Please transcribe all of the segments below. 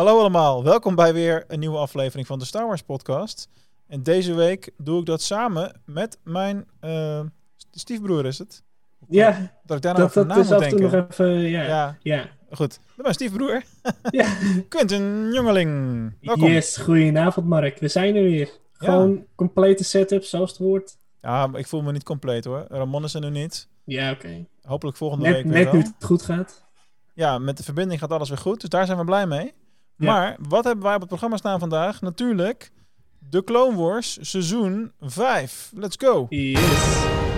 Hallo allemaal, welkom bij weer een nieuwe aflevering van de Star Wars podcast. En deze week doe ik dat samen met mijn uh, stiefbroer is het? Ja, dat ik daar nog dat, af moet en toe nog denken. even, ja. Ja, ja. goed. Dat mijn stiefbroer. ja. Quentin Jongeling. Welkom. Yes, goedenavond Mark. We zijn er weer. Gewoon complete setup, zoals het hoort. Ja, maar ik voel me niet compleet hoor. Ramon is er nu niet. Ja, oké. Hopelijk volgende Net, week weer net nu het goed gaat. Ja, met de verbinding gaat alles weer goed. Dus daar zijn we blij mee. Ja. Maar wat hebben wij op het programma staan vandaag? Natuurlijk de Clone Wars seizoen 5. Let's go. Yes.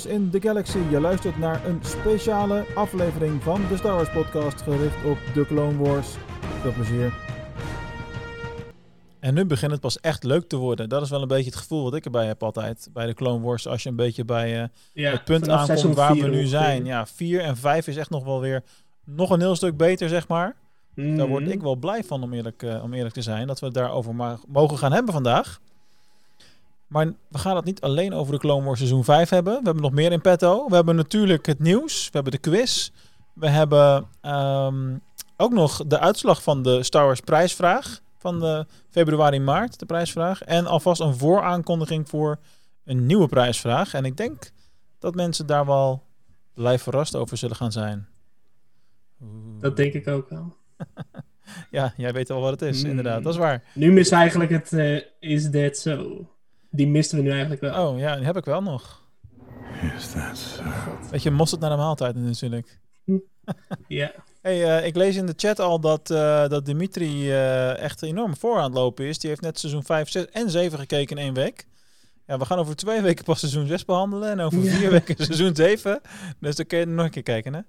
In de galaxy. Je luistert naar een speciale aflevering van de Star Wars podcast gericht op de Clone Wars. Veel plezier. En nu begint het pas echt leuk te worden. Dat is wel een beetje het gevoel wat ik erbij heb altijd. Bij de Clone Wars, als je een beetje bij eh, Ja, het punt aankomt waar we nu ongeveer. zijn. Ja, 4 en 5 is echt nog wel weer nog een heel stuk beter, zeg maar. Daar word Mhm. ik wel blij van, om eerlijk, eh, om eerlijk te zijn. Dat we het daarover mogen gaan hebben vandaag. Maar we gaan het niet alleen over de Clone Wars seizoen 5 hebben. We hebben nog meer in petto. We hebben natuurlijk het nieuws. We hebben de quiz. We hebben ehm, ook nog de uitslag van de Star Wars prijsvraag. Van de februari-maart, de prijsvraag. En alvast een vooraankondiging voor een nieuwe prijsvraag. En ik denk dat mensen daar wel blij verrast over zullen gaan zijn. Dat denk ik ook wel. Ja, jij weet wel wat het is, Mm. inderdaad. Dat is waar. Nu mis eigenlijk het eh, Is That So. Die misten we nu eigenlijk wel. Oh ja, die heb ik wel nog. Is that so? Weet je, mosterd naar de maaltijd natuurlijk. Ja. Hey, eh, ik lees in de chat al dat, eh, dat Dimitri eh, echt enorm voor aan het lopen is. Die heeft net seizoen 5, 6 en 7 gekeken in één week. Ja, we gaan over twee weken pas seizoen 6 behandelen en over Ja. vier weken seizoen 7. Dus dan kun je nog een keer kijken, hè?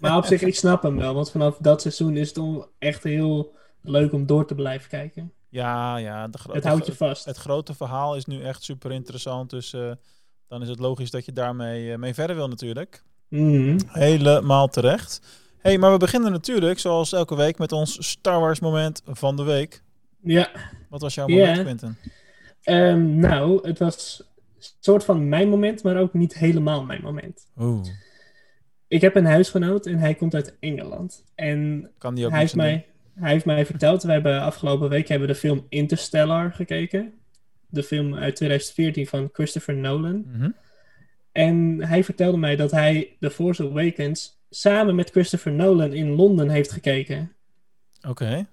Maar op zich, ik snap hem wel. Want vanaf dat seizoen is het echt heel leuk om door te blijven kijken. Ja, ja. De Het houdt je vast. Het grote verhaal is nu echt super interessant. Dus eh, dan is het logisch dat je daarmee eh, mee verder wil natuurlijk. Mhm. Helemaal terecht. hey, maar we beginnen natuurlijk, zoals elke week, met ons Star Wars moment van de week. Ja. Wat was jouw moment, Quinten? Ehm, nou, het was een soort van mijn moment, maar ook niet helemaal mijn moment. Oeh, Ik heb een huisgenoot en hij komt uit Engeland. En kan die ook hij heeft, mij, hij heeft mij verteld, we hebben afgelopen week hebben we de film Interstellar gekeken. De film uit 2014 van Christopher Nolan. Mhm. En hij vertelde mij dat hij The Force Awakens samen met Christopher Nolan in Londen heeft gekeken. Oké.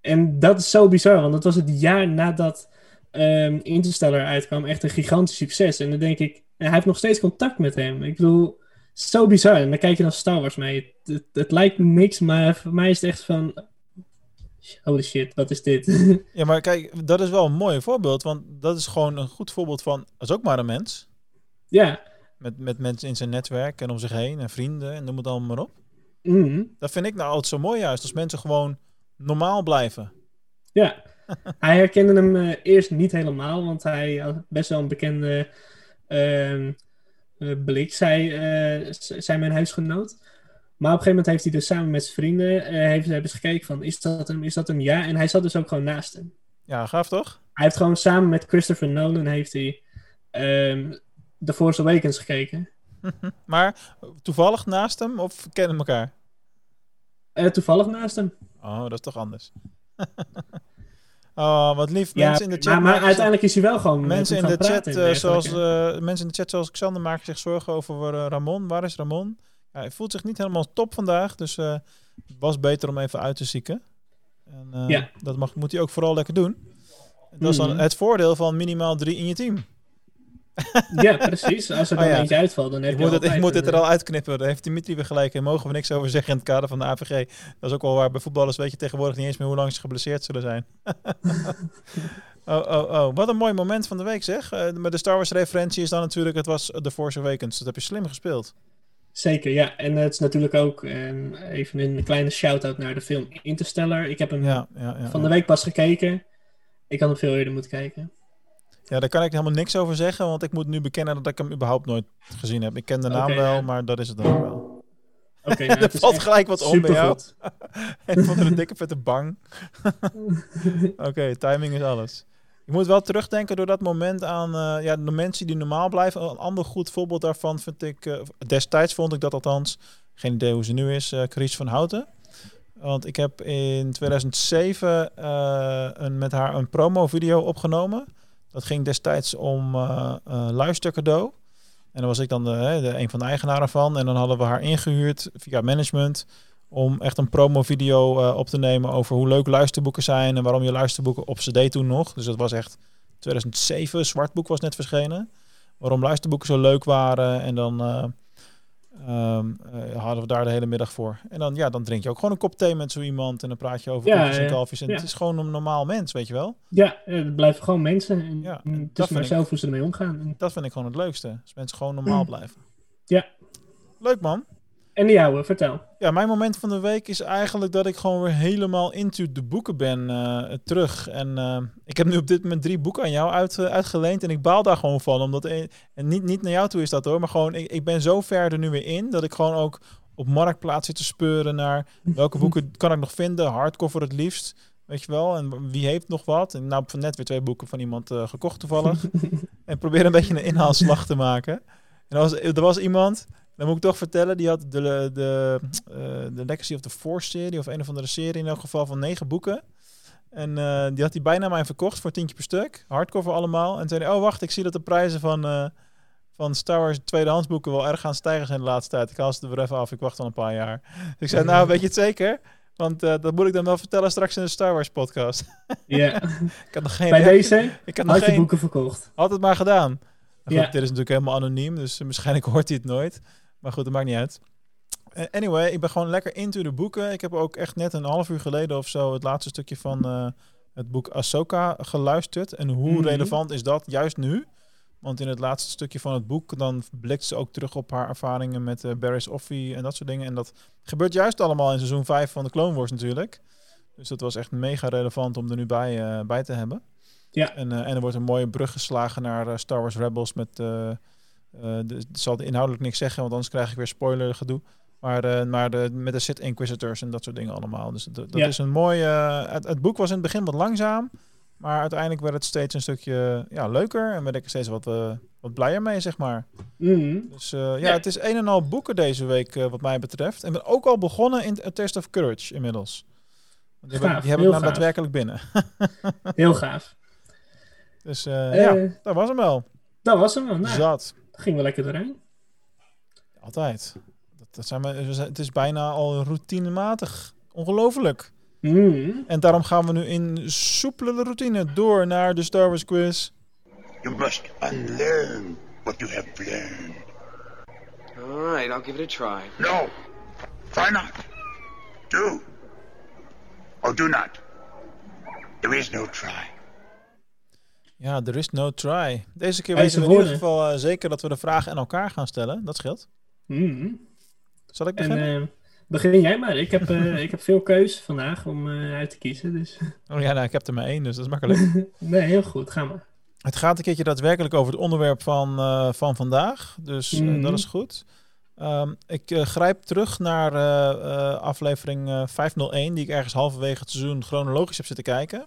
En dat is zo bizar, want dat was het jaar nadat ehm, Interstellar uitkwam. Echt een gigantisch succes. En dan denk ik, hij heeft nog steeds contact met hem. Ik bedoel, zo bizar. En dan kijk je naar Star Wars mee. Het, het, het lijkt me niks, maar voor mij is het echt van... Holy shit, wat is dit? Ja, maar kijk, dat is wel een mooi voorbeeld, want dat is gewoon een goed voorbeeld van, dat is ook maar een mens. ja. Met, met mensen in zijn netwerk en om zich heen en vrienden en noem het allemaal maar op. Mhm. Dat vind ik nou altijd zo mooi juist, als mensen gewoon normaal blijven. Ja, hij herkende hem eh, eerst niet helemaal, want hij had best wel een bekende ehm, eh, blik, zei, eh, zei mijn huisgenoot. Maar op een gegeven moment heeft hij dus samen met zijn vrienden, eh heeft, hebben ze gekeken van, is dat hem, is dat hem? Ja, en hij zat dus ook gewoon naast hem. Ja, gaaf toch? Hij heeft gewoon samen met Christopher Nolan, heeft hij ehm The Force Awakens gekeken. Maar toevallig naast hem of kennen elkaar? Toevallig naast hem. Oh, dat is toch anders. oh, wat lief. Ja, mensen in de chat maar, maar maken uiteindelijk is hij wel gewoon Mensen in de chat, eh, zoals, eh, mensen in de chat zoals Xander maken zich zorgen over eh, Ramon. Waar is Ramon? Ja, hij voelt zich niet helemaal top vandaag, dus het was beter om even uit te zieken. En, Ja. Dat mag, moet hij ook vooral lekker doen. Dat is dan Mhm. het voordeel van minimaal drie in je team. Ja, precies. Als er Oh dan ja. eentje uitvalt, dan heb Ik je moet, het, ik moet dit er al uitknippen. Daar heeft Dimitri weer gelijk. Daar mogen we niks over zeggen in het kader van de AVG. Dat is ook wel waar bij voetballers weet je tegenwoordig niet eens meer hoe lang ze geblesseerd zullen zijn. oh, oh, oh. Wat een mooi moment van de week zeg. Eh, maar de Star Wars referentie is dan natuurlijk, het was The Force Awakens. Dat heb je slim gespeeld. Zeker, ja. En het is natuurlijk ook ehm, even een kleine shout-out naar de film Interstellar. Ik heb hem Ja, ja, ja. van de week pas gekeken. Ik had hem veel eerder moeten kijken. Ja, daar kan ik helemaal niks over zeggen, want ik moet nu bekennen dat ik hem überhaupt nooit gezien heb. Ik ken de naam wel, ja. maar dat is het dan ook wel. Oké, valt gelijk wat om bij jou. En vond er een dikke vette bang. Oké, timing is alles. Je moet wel terugdenken door dat moment aan eh, ja, de mensen die normaal blijven. Een ander goed voorbeeld daarvan vind ik... eh, destijds vond ik dat althans. Geen idee hoe ze nu is. eh Chris van Houten. Want ik heb in 2007 eh, een, met haar een promo-video opgenomen. Dat ging destijds om eh eh, luistercadeau. En dan was ik dan de, de, een van de eigenaren van. En dan hadden we haar ingehuurd via management om echt een promo-video eh, op te nemen over hoe leuk luisterboeken zijn en waarom je luisterboeken op CD toen nog. Dus dat was echt 2007, Zwartboek was net verschenen. Waarom luisterboeken zo leuk waren en dan eh, ehm, eh, hadden we daar de hele middag voor. En dan, ja, dan drink je ook gewoon een kop thee met zo iemand en dan praat je over Ja, en kalfjes. En ja. het is gewoon een normaal mens, weet je wel. Ja, eh, het blijven gewoon mensen. En Ja, mm, en het is maar zelf hoe ze ermee omgaan. En- Dat vind ik gewoon het leukste. Als mensen gewoon normaal blijven. Ja. Leuk man. En die ouwe, vertel. Ja, mijn moment van de week is eigenlijk dat ik gewoon weer helemaal into de boeken ben eh, terug. En eh, ik heb nu op dit moment drie boeken aan jou uit, eh, uitgeleend. En ik baal daar gewoon van. Omdat, en niet, niet naar jou toe is dat hoor. Maar gewoon, ik, ik ben zo ver er nu weer in. Dat ik gewoon ook op marktplaats zit te speuren naar welke boeken kan ik nog vinden. Hardcover het liefst. Weet je wel. En wie heeft nog wat. En nou, net weer twee boeken van iemand gekocht toevallig. en probeer een beetje een inhaalslag te maken. En er was, er was iemand, dat moet ik toch vertellen, die had de, de, eh, de Legacy of the Force serie, of een of andere serie in elk geval van negen boeken. En eh, die had hij bijna mij verkocht voor tientje per stuk. Hardcover allemaal. En toen zei hij, oh wacht, ik zie dat de prijzen van, eh, van Star Wars tweedehandsboeken wel erg gaan stijgen zijn de laatste tijd. Ik haal ze er weer even af, ik wacht al een paar jaar. Dus ik zei, nou weet je het zeker? Want dat moet ik dan wel vertellen straks in de Star Wars podcast. Ja, ik had nog geen... bij deze ik had nog had je geen... boeken verkocht. Had het maar gedaan. Goed, Ja. dit is natuurlijk helemaal anoniem, dus waarschijnlijk hoort hij het nooit. Maar goed, dat maakt niet uit. Eh, anyway, ik ben gewoon lekker into de boeken. Ik heb ook echt net een half uur geleden of zo het laatste stukje van eh, het boek Ahsoka geluisterd. En hoe Mhm. relevant is dat juist nu? Want in het laatste stukje van het boek, dan blikt ze ook terug op haar ervaringen met eh Barris Offee en dat soort dingen. En dat gebeurt juist allemaal in seizoen 5 van de Clone Wars natuurlijk. Dus dat was echt mega relevant om er nu bij, bij te hebben. Ja. En, en er wordt een mooie brug geslagen naar Star Wars Rebels met... ik zal inhoudelijk niks zeggen, want anders krijg ik weer spoiler gedoe. Maar, eh, maar de, met de Sith Inquisitors en dat soort dingen allemaal. Dus dat, Ja. is een mooi... eh, het, het boek was in het begin wat langzaam. Maar uiteindelijk werd het steeds een stukje ja, leuker. En werd ik er steeds wat, wat blijer mee, zeg maar. Mhm. Dus ja, Ja. het is een en al boeken deze week wat mij betreft. En ben ook al begonnen in A Test of Courage inmiddels. Die heb, ik- Gaaf, die heb ik nou gaaf. daadwerkelijk binnen. Heel gaaf. Dus ja, dat was hem wel. dat was hem. wel. Nou, Zat. Ging wel lekker doorheen. Altijd. Dat, dat zijn we, we het is bijna al routinematig. Ongelooflijk. Mhm. En daarom gaan we nu in soepele routine door naar de Star Wars quiz. You must unlearn what you have learned. All right, I'll give it a try. No, try not. Do. Or do not. There is no try. Ja, there is no try. Deze keer weten we in ieder geval eh, zeker dat we de vragen aan elkaar gaan stellen. Dat scheelt. Mhm. Zal ik En beginnen? eh, begin jij maar. Ik heb, eh, ik heb veel keus vandaag om uit te kiezen. Dus oh ja, nou, ik heb er maar één, dus dat is makkelijk. nee, heel goed. Ga maar. het gaat een keertje daadwerkelijk over het onderwerp van, van vandaag. Dus Mhm. dat is goed. Ehm, ik grijp terug naar aflevering eh, 501, die ik ergens halverwege het seizoen chronologisch heb zitten kijken.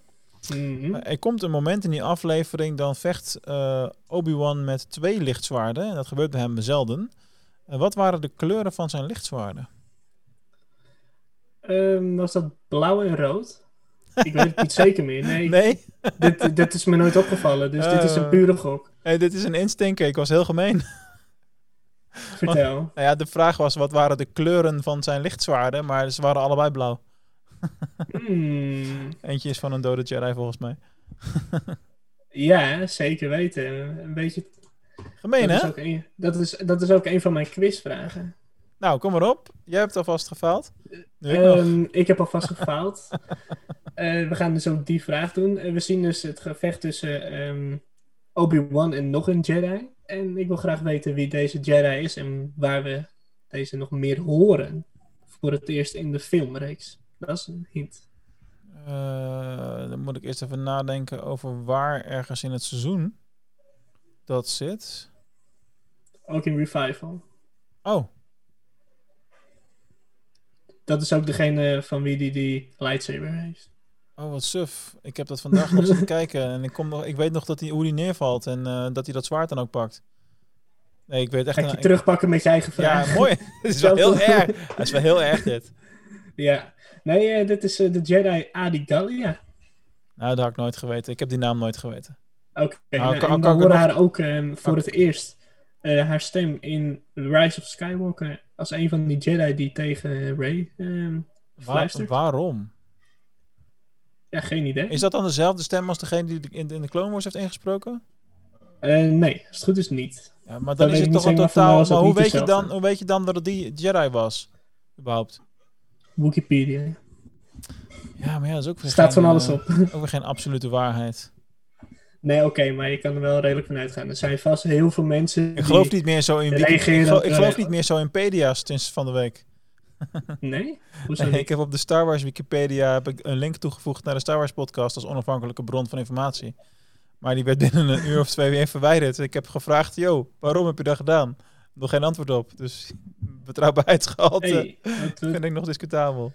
Maar Er komt een moment in die aflevering, dan vecht eh, Obi-Wan met twee lichtzwaarden. En dat gebeurt bij hem zelden. En wat waren de kleuren van zijn lichtzwaarden? Ehm, was dat blauw en rood? Ik weet het niet zeker meer. Nee, Nee? dit, dit is me nooit opgevallen. Dus dit is een Eh. pure gok. Hey, dit is een instinker. Ik was heel gemeen. Vertel. Nou ja, de vraag was, wat waren de kleuren van zijn lichtzwaarden? Maar ze waren allebei blauw. Hmm. Eentje is van een dode Jedi volgens mij. Ja, zeker weten. Een beetje. Gemeen, dat, is hè? ook een, dat, is, dat is ook een van mijn quizvragen. Nou, kom maar op. Jij hebt alvast gefaald. Ik. Ehm, ik heb alvast gefaald. Eh, we gaan dus ook die vraag doen. Eh, we zien dus het gevecht tussen ehm, Obi-Wan en nog een Jedi. En ik wil graag weten wie deze Jedi is en waar we deze nog meer horen. Voor het eerst in de filmreeks. Dat is een hint. Eh, dan moet ik eerst even nadenken over waar ergens in het seizoen dat zit. Ook in Revival. Oh. dat is ook degene van wie die die lightsaber heeft. Oh, wat suf. Ik heb dat vandaag nog zitten kijken. En ik, kom nog, ik weet nog dat hij, hoe hij neervalt en eh, dat hij dat zwaard dan ook pakt. Nee, ik weet echt... Ga een- je terugpakken met je eigen vraag? Ja, mooi. Het is wel heel erg. Het is wel heel erg dit. Ja. Nee, eh, dit is eh, de Jedi Adi Gallia. Nou, dat had ik nooit geweten. Ik heb die naam nooit geweten. Oké, Nou, nou, ik horen nog- haar ook ehm, voor het eerst eh, haar stem in Rise of Skywalker als een van die Jedi die tegen Rey Waar- fluistert. waarom? Ja, geen idee. Is dat dan dezelfde stem als degene die in, in de Clone Wars heeft ingesproken? Eh, nee, als het goed is niet. Ja, maar dan weet is het toch een totaal... Maar hoe weet, je dan, hoe weet je dan dat het die Jedi was? Überhaupt. Wikipedia. Ja, maar ja, dat is ook weer Staat geen, van alles eh, op. Ook weer geen absolute waarheid. Nee, oké, maar je kan er wel redelijk van uitgaan. Er zijn vast heel veel mensen. Ik geloof niet meer zo in Wiki- reageren ik, geloof, op, ik geloof niet meer zo in Pedia's sinds van de week. Nee? Hoezo Nee, ik heb op de Star Wars Wikipedia heb ik een link toegevoegd naar de Star Wars podcast als onafhankelijke bron van informatie. Maar die werd binnen een uur of twee weer verwijderd. Ik heb gevraagd, yo, waarom heb je dat gedaan? Nog geen antwoord op. Dus betrouwbaarheidsgehalte Hey, wat- vind ik nog discutabel.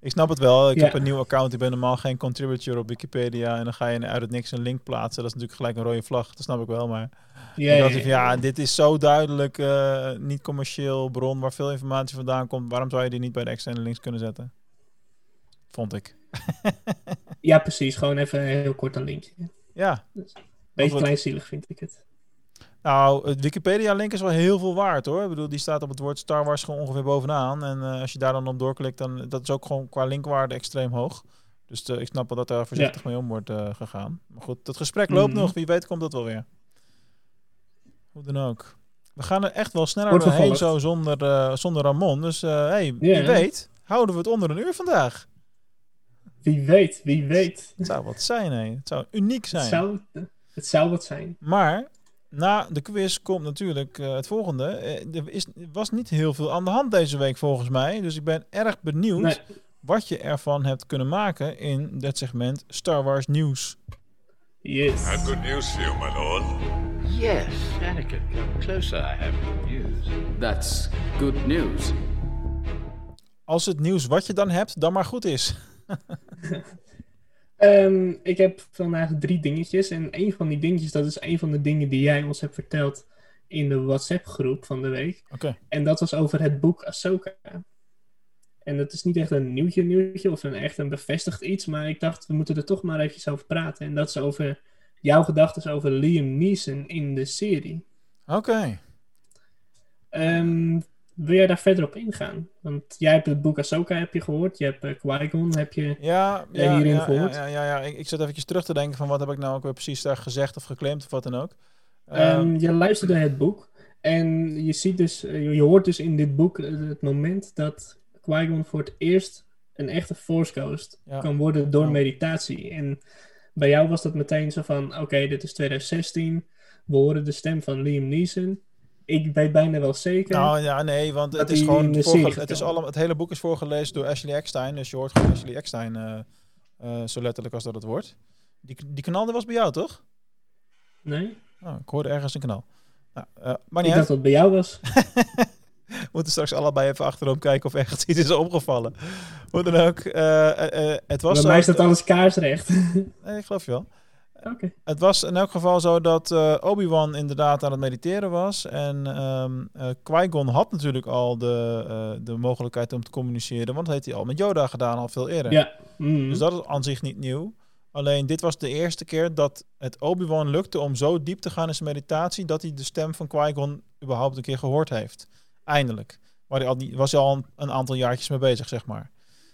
Ik snap het wel. Ik Ja. heb een nieuw account. Ik ben normaal geen contributor op Wikipedia. En dan ga je uit het niks een link plaatsen. Dat is natuurlijk gelijk een rode vlag. Dat snap ik wel. Maar ja, ja, dit is zo duidelijk eh, niet commercieel bron waar veel informatie vandaan komt. Waarom zou je die niet bij de externe links kunnen zetten? Vond ik. Ja, precies. Gewoon even heel kort een linkje. Ja, Beetje kleinzielig vind ik het. Nou, het Wikipedia-link is wel heel veel waard hoor. Ik bedoel, die staat op het woord Star Wars gewoon ongeveer bovenaan. En eh, als je daar dan op doorklikt, dan dat is ook gewoon qua linkwaarde extreem hoog. Dus eh, ik snap wel dat daar voorzichtig mee om wordt eh, gegaan. Maar goed, het gesprek loopt Mhm. nog. Wie weet komt dat wel weer. Hoe dan ook. We gaan er echt wel sneller Wordt doorheen zo zonder, zonder Ramon. Dus hey, wie weet houden we het onder een uur vandaag. Wie weet, wie weet. Het zou wat zijn, hè. Het zou uniek zijn. Het zou, het zou wat zijn. Maar na de quiz komt natuurlijk eh, het volgende. Eh, er is, was niet heel veel aan de hand deze week volgens mij. Dus ik ben erg benieuwd Nee. wat je ervan hebt kunnen maken in dit segment Star Wars Nieuws. Yes. I've good news for you, my lord. Yes, Anakin, come closer. I have good news. That's good news. Als het nieuws wat je dan hebt, dan maar goed is. Ehm, ik heb vandaag drie dingetjes. En een van die dingetjes, dat is een van de dingen die jij ons hebt verteld in de WhatsApp-groep van de week. Oké. En dat was over het boek Ahsoka. En dat is niet echt een nieuwtje nieuwtje of een echt een bevestigd iets, maar ik dacht, we moeten er toch maar eventjes over praten. En dat is over jouw gedachten over Liam Neeson in de serie. Oké. Ehm, wil jij daar verder op ingaan? Want jij hebt het boek Ahsoka heb je gehoord, je hebt eh, Qui-Gon heb je... Ja, Ja, hierin ja, gehoord. ja, ja, ja. Ik, ik zat eventjes terug te denken van wat heb ik nou ook weer precies daar gezegd of geclaimd of wat dan ook. Ehm, Ehm, je luisterde het boek en je ziet dus, eh, je hoort dus in dit boek eh, het moment dat Qui-Gon voor het eerst een echte Force Ghost Ja. kan worden door meditatie. En bij jou was dat meteen zo van, oké, dit is 2016, we horen de stem van Liam Neeson. Ik weet bijna wel zeker. Nou ja, nee, want het is gewoon het, is allemaal, het hele boek is voorgelezen door Ashley Eckstein. Dus je hoort gewoon Ashley Eckstein eh, eh, zo letterlijk als dat het wordt. Die, die knal die was bij jou, toch? nee? Oh, ik hoorde ergens een knal. Nou, eh, maar Ik niet dacht dat het bij jou was. We moeten straks allebei even achterom kijken of echt iets is opgevallen. Hoe dan ook. het was Bij mij staat alles kaarsrecht. Nee, ik geloof je wel. Het was in elk geval zo dat eh, Obi-Wan inderdaad aan het mediteren was. En eh, Qui-Gon had natuurlijk al de, eh, de mogelijkheid om te communiceren. Want dat heeft hij al met Yoda gedaan, al veel eerder. Ja. Mm. Dus dat is aan zich niet nieuw. Alleen dit was de eerste keer dat het Obi-Wan lukte om zo diep te gaan in zijn meditatie... dat hij de stem van Qui-Gon überhaupt een keer gehoord heeft. Eindelijk. Waar hij al, was hij al een, een aantal jaartjes mee bezig, zeg maar.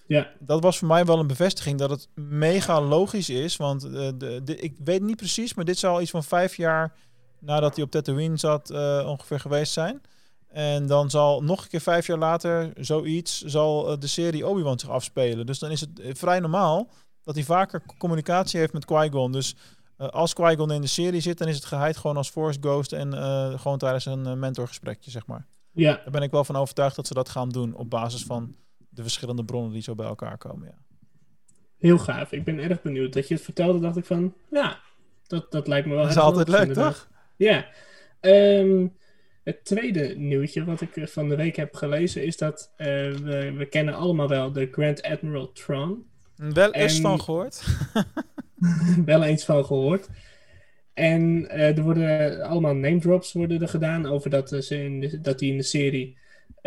Ja. Dat was voor mij wel een bevestiging dat het mega logisch is. Want eh, de, de, ik weet niet precies, maar dit zal iets van vijf jaar nadat hij op Tatooine zat eh, ongeveer geweest zijn. En dan zal nog een keer vijf jaar later zoiets, zal eh, de serie Obi-Wan zich afspelen. Dus dan is het vrij normaal dat hij vaker communicatie heeft met Qui-Gon. Dus als Qui-Gon in de serie zit, dan is het geheid gewoon als Force Ghost en gewoon tijdens een mentorgesprekje, zeg maar. Ja. Daar ben ik wel van overtuigd dat ze dat gaan doen op basis van de verschillende bronnen die zo bij elkaar komen. Ja. Heel gaaf. Ik ben erg benieuwd. Dat je het vertelde, dacht ik van, ja, dat, dat lijkt me wel Dat is altijd leuk, toch? Ja. Ehm, Het tweede nieuwtje wat ik van de week heb gelezen is dat eh, we, we kennen allemaal wel de Grand Admiral Tron. Wel eens En- van gehoord. wel eens van gehoord. En eh, er worden allemaal name drops worden er gedaan over dat, eh, ze in de, dat hij in de serie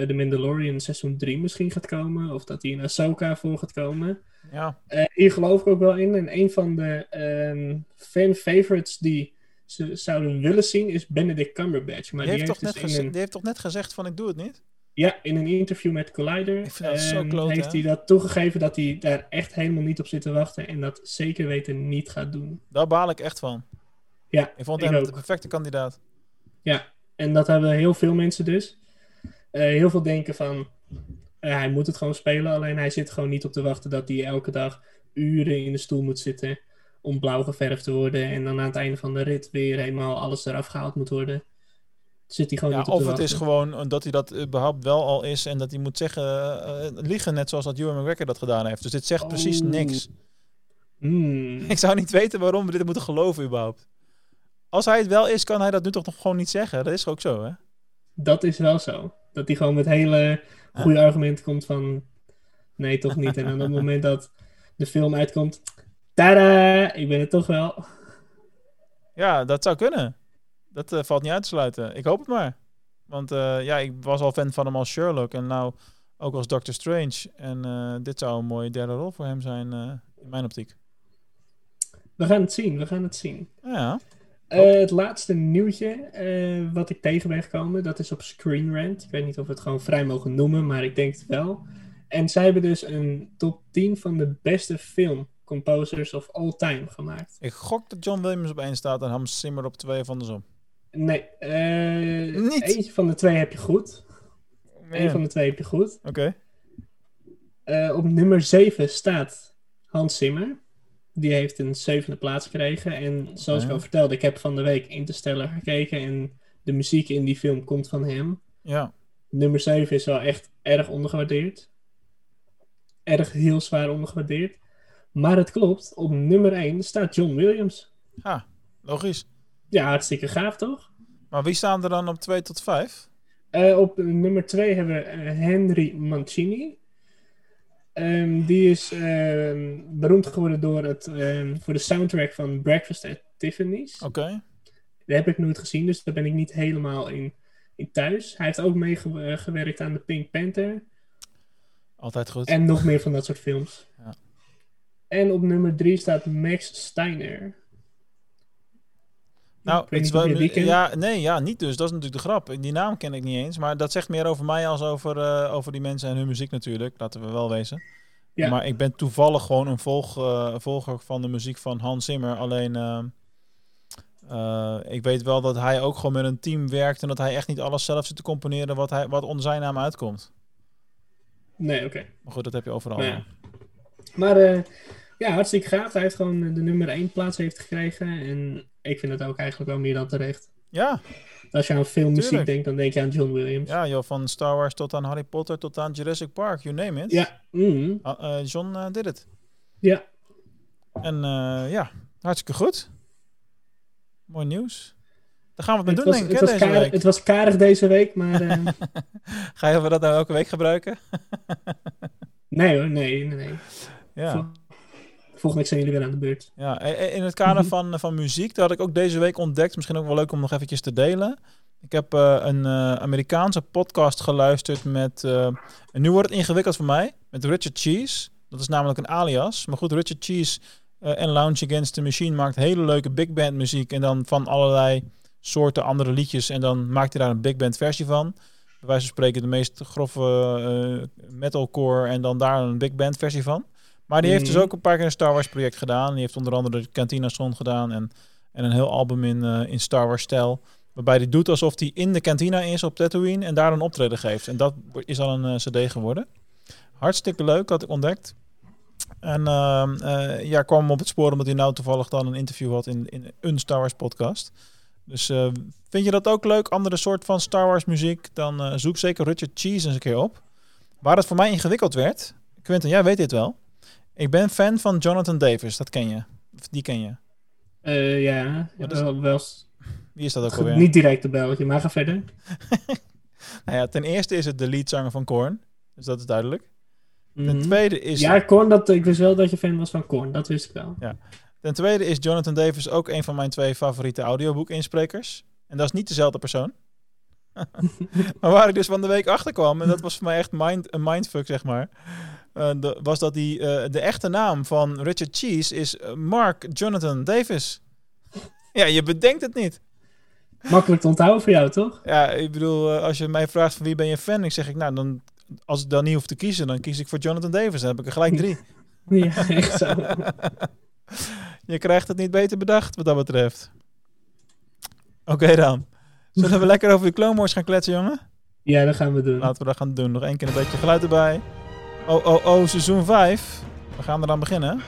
The Mandalorian seizoen 3 misschien gaat komen. Of dat hij in Ahsoka voor gaat komen. Ja, Eh, hier geloof ik ook wel in. En een van de ehm, fan favorites die ze zouden willen zien is Benedict Cumberbatch. Maar die die, heeft, toch net dus een, die heeft toch net gezegd van ik doe het niet? ja, in een interview met Collider Ik vind dat zo ehm, heeft hè? hij dat toegegeven dat hij daar echt helemaal niet op zit te wachten. En dat zeker weten niet gaat doen. Daar baal ik echt van. Ja, Ik vond hem de perfecte kandidaat. Ja, en dat hebben heel veel mensen dus. Eh, heel veel denken van, eh, hij moet het gewoon spelen, alleen hij zit gewoon niet op te wachten dat hij elke dag uren in de stoel moet zitten om blauw geverfd te worden en dan aan het einde van de rit weer helemaal alles eraf gehaald moet worden. Zit hij gewoon Ja, niet op of het is gewoon eh, dat hij dat überhaupt wel al is en dat hij moet zeggen, eh, eh, liegen net zoals dat Ewan McGregor dat gedaan heeft. Dus dit zegt precies Oh. niks. Hmm. Ik zou niet weten waarom we dit moeten geloven überhaupt. Als hij het wel is, kan hij dat nu toch nog gewoon niet zeggen. Dat is ook zo, hè? Dat is wel zo. Dat hij gewoon met hele goede argumenten komt van, nee toch niet. En op het moment dat de film uitkomt, tada, ik ben het toch wel. Ja, dat zou kunnen. Dat eh, valt niet uit te sluiten. Ik hoop het maar. Want eh, ja, ik was al fan van hem als Sherlock en nou ook als Doctor Strange. En eh, dit zou een mooie derde rol voor hem zijn eh, in mijn optiek. We gaan het zien, we gaan het zien. Ja, Eh, het laatste nieuwtje eh, wat ik tegen ben gekomen, dat is op Screen Rant. Ik weet niet of we het gewoon vrij mogen noemen, maar ik denk het wel. En zij hebben dus een top 10 van de beste filmcomposers of all time gemaakt. ik gok dat John Williams op één staat en Hans Zimmer op twee of andersom. Nee, eh, Niet? eentje van de twee heb je goed. Eén van de twee heb je goed. Oké. Op nummer 7 staat Hans Zimmer. Die heeft een zevende plaats gekregen. En zoals ik al vertelde, ik heb van de week Interstellar gekeken. En de muziek in die film komt van hem. Ja. Nummer 7 is wel echt erg ondergewaardeerd. Erg heel zwaar ondergewaardeerd. Maar het klopt, op nummer 1 staat John Williams. Ah, logisch. Ja, hartstikke gaaf toch? Maar wie staan er dan op 2 tot 5? Eh, op nummer 2 hebben we Henry Mancini. Ehm, die is ehm, beroemd geworden door het, ehm, voor de soundtrack van Breakfast at Tiffany's. Oké. Die heb ik nooit gezien, dus daar ben ik niet helemaal in, in thuis. Hij heeft ook meegewerkt aan de Pink Panther. Altijd goed. En nog meer van dat soort films. Ja. En op nummer 3 staat Max Steiner. Nou, Ik wel- die kent. ja, nee, ja, niet dus. Dat is natuurlijk de grap. Die naam ken ik niet eens. Maar dat zegt meer over mij als over, eh, over die mensen en hun muziek natuurlijk. Laten we wel wezen. Ja. Maar ik ben toevallig gewoon een volg, eh, volger van de muziek van Hans Zimmer. Alleen, eh, ik weet wel dat hij ook gewoon met een team werkt. En dat hij echt niet alles zelf zit te componeren wat, hij, wat onder zijn naam uitkomt. Nee, oké. Maar goed, dat heb je overal. Nou ja. Maar ja, hartstikke gaaf. Hij heeft gewoon eh, de nummer 1 plaats heeft gekregen. En ik vind het ook eigenlijk wel meer dan terecht. ja, Als je aan filmmuziek Tuurlijk. denkt, dan denk je aan John Williams. ja joh, van Star Wars tot aan Harry Potter tot aan Jurassic Park, you name it. Ja, mhm. Ah, eh, John eh, did het. ja. En ja, hartstikke goed. Mooi nieuws. Daar gaan we het Het, mee was, doen, het, denk ik, was hè, deze week. het was karig deze week, maar Ga je dat nou elke week gebruiken? nee hoor, nee, nee, nee. Ja. Vol- Volgende week zijn jullie weer aan de beurt. ja. In het kader Mhm. van, van muziek, dat had ik ook deze week ontdekt. Misschien ook wel leuk om nog eventjes te delen. Ik heb eh, een eh, Amerikaanse podcast geluisterd met... eh, en nu wordt het ingewikkeld voor mij. Met Richard Cheese. Dat is namelijk een alias. Maar goed, Richard Cheese eh, en Lounge Against the Machine maakt hele leuke big band muziek. En dan van allerlei soorten andere liedjes. En dan maakt hij daar een big band versie van. Bij wijze van spreken de meest grove eh, metalcore. En dan daar een big band versie van. Maar die heeft dus Mhm. ook een paar keer een Star Wars project gedaan. Die heeft onder andere de Cantina Song gedaan. En, en een heel album in, eh, in Star Wars stijl. Waarbij hij doet alsof hij in de kantina is op Tatooine en daar een optreden geeft. En dat is al een eh, cd geworden. Hartstikke leuk, had ik ontdekt. En eh, ja, kwam hem op het spoor omdat hij nou toevallig dan een interview had in, in een Star Wars podcast. Dus vind je dat ook leuk, andere soort van Star Wars muziek, dan zoek zeker Richard Cheese eens een keer op. Waar het voor mij ingewikkeld werd, Quentin, jij weet dit wel. Ik ben fan van Jonathan Davis, dat ken je. Of Die ken je. Eh, ja, Wat is- wel, Wie is dat ook alweer? Niet direct een belletje, maar ga verder. Nou ja, ten eerste is het de leadzanger van Korn. Dus dat is duidelijk. Ten Mhm. tweede is... Ja, Korn, dat, ik wist wel dat je fan was van Korn. Dat wist ik wel. Ten tweede is Jonathan Davis ook een van mijn twee favoriete audioboek-insprekers. En dat is niet dezelfde persoon. maar waar ik dus van de week achter kwam, en dat was voor mij echt mind, een mindfuck, zeg maar. Eh, de- was dat die, eh, de echte naam van Richard Cheese is eh, Mark Jonathan Davis. ja, je bedenkt het niet. Makkelijk te onthouden voor jou, toch? Ja, ik bedoel, als je mij vraagt van wie ben je fan, ik zeg ik, nou, dan, als ik dan niet hoef te kiezen, dan kies ik voor Jonathan Davis. Dan heb ik er gelijk drie. Ja, echt zo. Je krijgt het niet beter bedacht wat dat betreft. Oké dan. Zullen we lekker over de Clone Wars gaan kletsen, jongen? Ja, dat gaan we doen. Laten we dat gaan doen. Nog één keer een beetje geluid erbij. Oh, oh, oh, seizoen 5. We gaan eraan beginnen.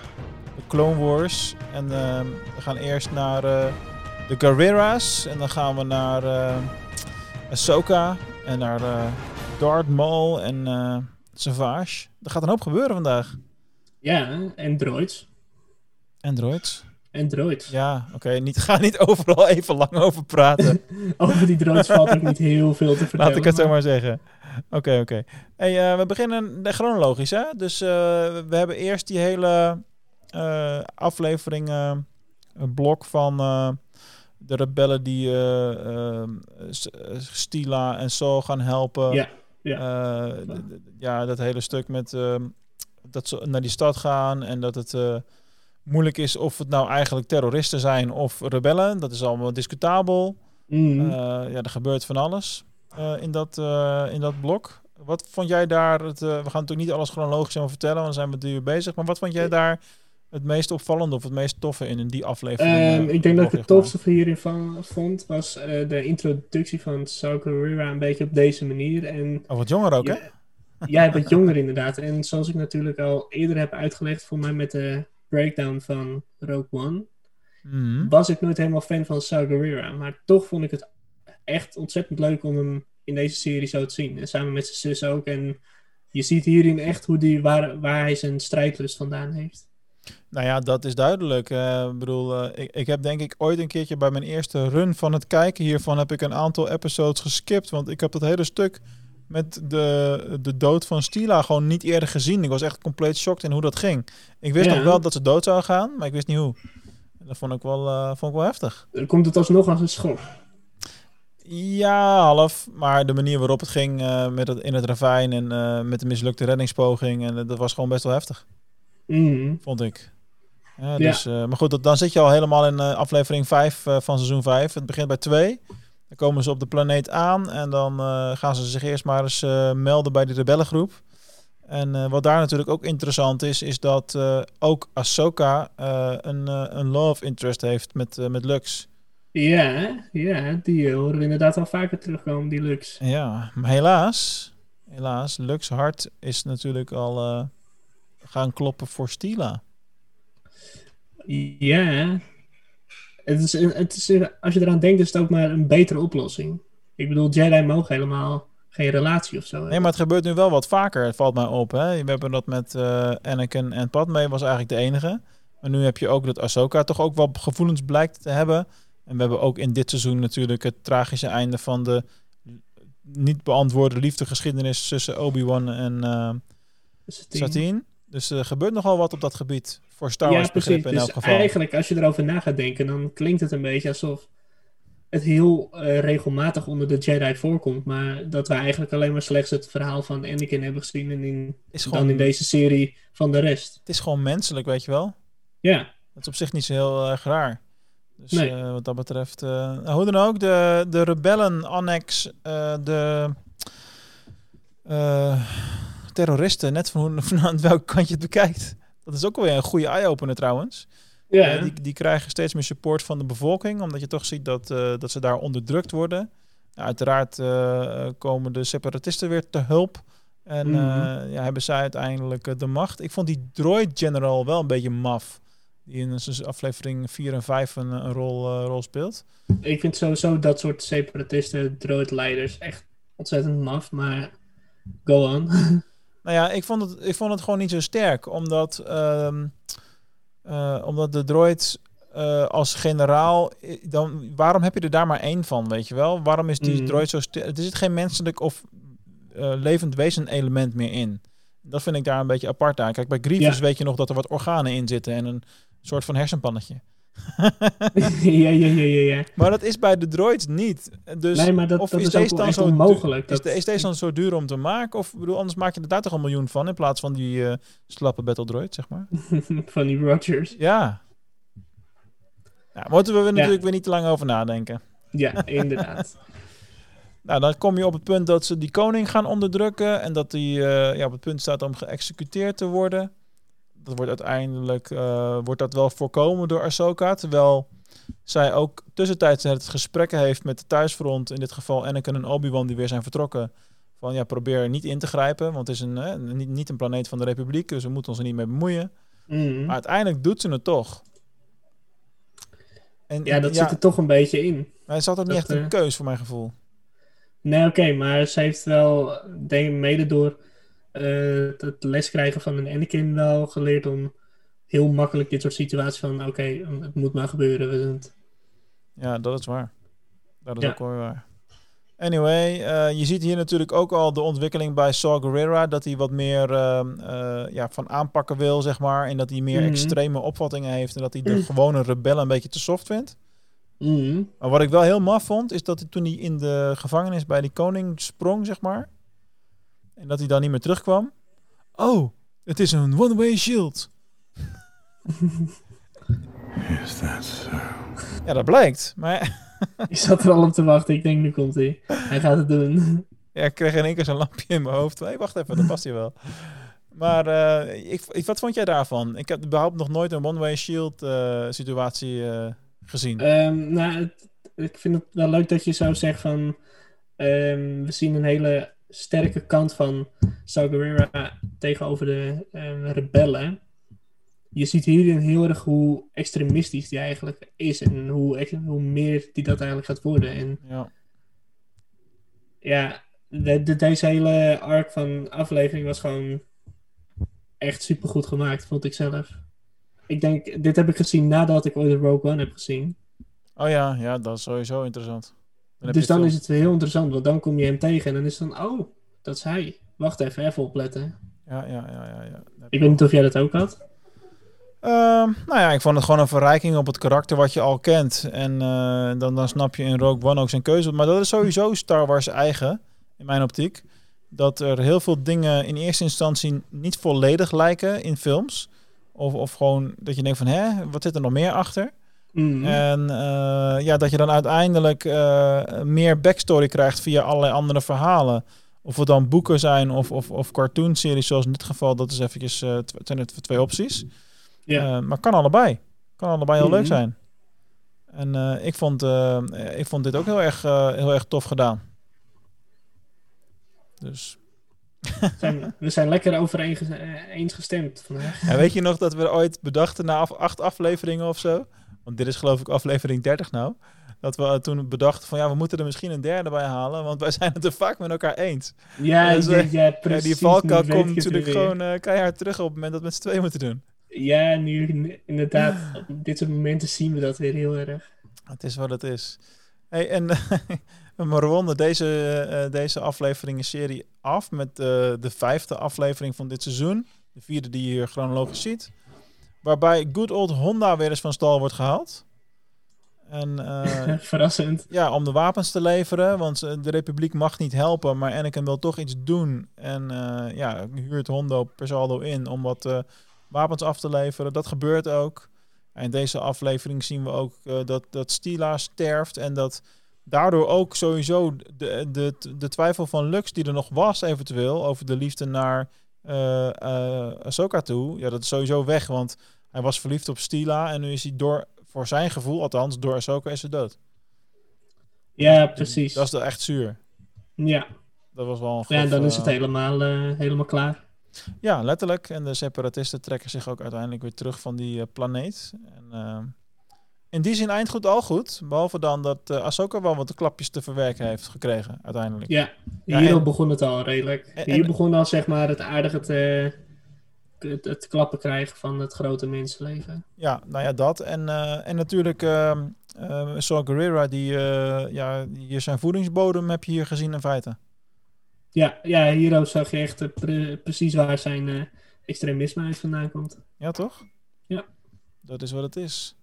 De Clone Wars. En ehm, we gaan eerst naar eh, de Guerreras. En dan gaan we naar eh Ahsoka. En naar eh Darth Maul en Savage. Er gaat een hoop gebeuren vandaag. Ja, en droids. En droids. En droids. Ja, oké. niet, ga niet overal even lang over praten. Over die droids valt ook niet heel veel te vertellen. Laat ik het zo maar zeggen. Oké, oké. Hey, eh, we beginnen de- chronologisch, hè? Dus eh, we hebben eerst die hele eh, aflevering, een blok van de rebellen die Stila en Saul gaan helpen. Ja, ja. Ja, dat hele stuk met eh, dat ze naar die stad gaan en dat het moeilijk is of het nou eigenlijk terroristen zijn of rebellen. Dat is allemaal discutabel. Eh, ja, er gebeurt van alles eh, in, dat, eh, in dat blok. Wat vond jij daar, het, eh, we gaan natuurlijk niet alles chronologisch over vertellen, want dan zijn we drie uur bezig. Maar wat vond jij daar het meest opvallende of het meest toffe in, in die aflevering? Ehm, eh, ik denk dat ik het tofste hierin van, vond, was de introductie van Saw Gerrera een beetje op deze manier. En Oh, wat jonger ook, hè? ja, jij bent jonger inderdaad. En zoals ik natuurlijk al eerder heb uitgelegd, voor mij met de breakdown van Rogue One, Mhm. was ik nooit helemaal fan van Saw Gerrera. Maar toch vond ik het echt ontzettend leuk om hem in deze serie zo te zien. En samen met zijn zus ook. En je ziet hierin echt hoe die, waar, waar hij zijn strijdlust vandaan heeft. Nou ja, dat is duidelijk. Eh, ik bedoel, eh, ik, ik heb denk ik ooit een keertje bij mijn eerste run van het kijken hiervan heb ik een aantal episodes geskipt. Want ik heb dat hele stuk met de, de dood van Stila gewoon niet eerder gezien. Ik was echt compleet shocked in hoe dat ging. Ik wist Ja. nog wel dat ze dood zou gaan, maar ik wist niet hoe. En dat vond ik wel, eh, vond ik wel heftig. Dan komt het alsnog als een schok. Ja, half. Maar de manier waarop het ging eh, met het, in het ravijn en eh, met de mislukte reddingspoging. En eh, dat was gewoon best wel heftig. Mhm. vond ik. Ja, Ja. dus, maar goed, dat, dan zit je al helemaal in aflevering 5 eh, van seizoen 5. Het begint bij 2. Dan komen ze op de planeet aan en dan gaan ze zich eerst maar eens melden bij de rebellengroep. En wat daar natuurlijk ook interessant is, is dat ook Ahsoka een, een love interest heeft met, met Lux. Ja, ja, die eh, horen we inderdaad al vaker terugkomen, die Lux. Ja, maar helaas, helaas, Lux hart is natuurlijk al eh, gaan kloppen voor Stila. Ja, het is, het is, als je eraan denkt, is het ook maar een betere oplossing. Ik bedoel, Jedi mogen helemaal geen relatie of zo Nee, hebben. maar het gebeurt nu wel wat vaker, het valt mij op. Hè? We hebben dat met eh Anakin en Padme, was eigenlijk de enige. Maar nu heb je ook dat Ahsoka toch ook wel gevoelens blijkt te hebben. En we hebben ook in dit seizoen natuurlijk het tragische einde van de niet beantwoorde liefdegeschiedenis tussen Obi-Wan en eh team- Satine. Dus er gebeurt nogal wat op dat gebied. Voor Star Ja, Wars begrippen in Dus elk geval. eigenlijk, als je erover na gaat denken, dan klinkt het een beetje alsof het heel eh, regelmatig onder de Jedi voorkomt. Maar dat we eigenlijk alleen maar slechts het verhaal van Anakin hebben gezien en in, Is dan in deze serie van de rest. Het is gewoon menselijk, weet je wel. Ja, Dat is op zich niet zo heel erg raar. Dus Nee. eh, wat dat betreft... eh, hoe dan ook, de, de rebellen-annex, eh, de terroristen, net van, hoe, van welke kant je het bekijkt. Dat is ook weer een goede eye-opener trouwens. ja. Die, die krijgen steeds meer support van de bevolking, omdat je toch ziet dat, dat ze daar onderdrukt worden. Nou, uiteraard komen de separatisten weer te hulp. En Mhm. ja, hebben zij uiteindelijk de macht. Ik vond die droid general wel een beetje maf. Die in aflevering 4 en 5 een, een rol, eh, rol speelt. Ik vind sowieso dat soort separatisten, droidleiders, echt ontzettend maf. Maar go on. Nou ja, ik vond het, ik vond het gewoon niet zo sterk. Omdat, ehm, eh, omdat de droid eh, als generaal, dan waarom heb je er daar maar één van, weet je wel? Waarom is die Mm. droid zo sterk? Er zit geen menselijk of levend wezen element meer in. Dat vind ik daar een beetje apart aan. Kijk, bij Grievous Ja. weet je nog dat er wat organen in zitten en een soort van hersenpannetje. ja, ja, ja, ja, ja. Maar dat is bij de droids niet. Dus nee, maar dat, of dat is deze dan zo onmogelijk. is, Dat, is deze dan zo duur om te maken? Of bedoel, anders maak je er daar toch een miljoen van in plaats van die eh, slappe battle droid, zeg maar. van die Rogers. Ja. Ja, moeten we natuurlijk weer niet te lang over nadenken. Ja, inderdaad. Nou, dan kom je op het punt dat ze die koning gaan onderdrukken en dat hij eh, ja, op het punt staat om geëxecuteerd te worden. Dat wordt uiteindelijk eh, wordt dat wel voorkomen door Ahsoka, terwijl zij ook tussentijds het gesprekken heeft met de thuisfront, in dit geval Anakin en Obi-Wan die weer zijn vertrokken. Van ja, probeer niet in te grijpen, want het is een, eh, niet, niet een planeet van de Republiek, dus we moeten ons er niet mee bemoeien. Mhm. Maar uiteindelijk doet ze het toch. En, Ja, dat zit er toch een beetje in. Maar ze had ook niet echt een eh, keus voor mijn gevoel. Nee, oké, maar ze heeft wel, denk ik, mede door eh, het les krijgen van een Anakin wel geleerd om heel makkelijk dit soort situaties van, oké, het moet maar gebeuren. We zijn het- Ja, dat is waar. Dat is Ja. ook wel waar. Anyway, eh, je ziet hier natuurlijk ook al de ontwikkeling bij Saw Gerrera. Dat hij wat meer ehm, eh, ja, van aanpakken wil, zeg maar. En dat hij meer Mhm. extreme opvattingen heeft. En dat hij de gewone rebellen een beetje te soft vindt. Mhm. Maar wat ik wel heel maf vond, is dat hij toen hij in de gevangenis bij die koning sprong, zeg maar. En dat hij dan niet meer terugkwam. Oh, het is een one-way shield. Is that so? Ja, dat blijkt. Maar Ik zat er al op te wachten. Ik denk, nu komt hij. Hij gaat het doen. Ja, ik kreeg in één keer zo'n lampje in mijn hoofd. Hé, wacht even, dat past hier wel. Maar eh, ik, ik- wat vond jij daarvan? Ik heb überhaupt nog nooit een one-way shield eh, situatie eh, gezien. Ehm, nou, het- ik vind het wel leuk dat je zo zegt van... ehm, we zien een hele sterke kant van Saw Gerrera tegenover de ehm, rebellen. Je ziet hierin heel erg hoe extremistisch die eigenlijk is. En hoe, hoe meer die dat eigenlijk gaat worden. En ja. ja, de, de- deze hele arc van aflevering was gewoon echt super goed gemaakt, vond ik zelf. Ik denk, dit heb ik gezien nadat ik ooit Rogue One heb gezien. Oh ja, ja, dat is sowieso interessant. Dan dus dan is het heel interessant, want dan kom je hem tegen en dan is het dan, oh, dat is hij. Wacht even, even opletten. Ja, ja, ja, ja. ja. Ik weet niet of jij dat ook had. Ehm, nou ja, ik vond het gewoon een verrijking op het karakter wat je al kent. En eh, dan, dan snap je in Rogue One ook zijn keuze. Maar dat is sowieso Star Wars eigen, in mijn optiek. Dat er heel veel dingen in eerste instantie niet volledig lijken in films. Of, of gewoon dat je denkt van, hè, wat zit er nog meer achter? Mhm. En eh, ja, dat je dan uiteindelijk eh, meer backstory krijgt via allerlei andere verhalen. Of het dan boeken zijn of, of, of cartoonseries, zoals in dit geval. Dat is eventjes, eh, zijn het twee opties. Eh, maar kan allebei. Kan allebei heel leuk Mhm. zijn. En ik, vond, ik vond dit ook heel erg, heel erg tof gedaan. Dus. Zijn- we zijn lekker overeen eens gestemd vandaag. Ja, weet je nog dat we ooit bedachten na af, acht afleveringen of zo? Want dit is geloof ik aflevering 30 nou. Dat we toen bedachten van ja, we moeten er misschien een derde bij halen. Want wij zijn het er vaak met elkaar eens. Ja, Dus, ja, eh, ja, precies. die valkuil komt natuurlijk gewoon eh, keihard terug op het moment dat we met z'n tweeën moeten doen. Ja, nu inderdaad, op dit soort momenten zien we dat weer heel erg. Het is wat het is. Hey, en we ronden deze, eh, deze afleveringen serie af met de vijfde aflevering van dit seizoen. De vierde die je hier chronologisch ziet. Waarbij Good Old Honda weer eens van stal wordt gehaald. En eh, Verrassend. ja, om de wapens te leveren. Want eh, de Republiek mag niet helpen, maar Anakin wil toch iets doen. En eh, ja, huurt Hondo per saldo in om wat wapens af te leveren. Dat gebeurt ook. En in deze aflevering zien we ook dat, dat Stila sterft. En dat daardoor ook sowieso de, de, de twijfel van Lux die er nog was eventueel... over de liefde naar eh, Ahsoka toe. Ja, dat is sowieso weg, want hij was verliefd op Stila. En nu is hij door, voor zijn gevoel althans, door Ahsoka is hij dood. Ja, precies. Dat is wel echt zuur. Ja, Dat was wel een ja dan is het helemaal, eh, helemaal klaar. Ja, letterlijk. En de separatisten trekken zich ook uiteindelijk weer terug van die planeet. En, eh, in die zin eindgoed al goed. Behalve dan dat eh Ahsoka wel wat klapjes te verwerken heeft gekregen uiteindelijk. Ja, Ja, hier en- begon het al redelijk. En- hier begon al zeg maar het aardige te het, het klappen krijgen van het grote mensenleven. Ja, nou ja, dat. En, eh, en natuurlijk uh, uh, Saul Guerrera, die, uh, ja, hier zijn voedingsbodem heb je hier gezien in feite. Ja, ja hierover zag je echt pre precies waar zijn extremisme uit vandaan komt. Ja, toch? Ja. Dat is wat het is.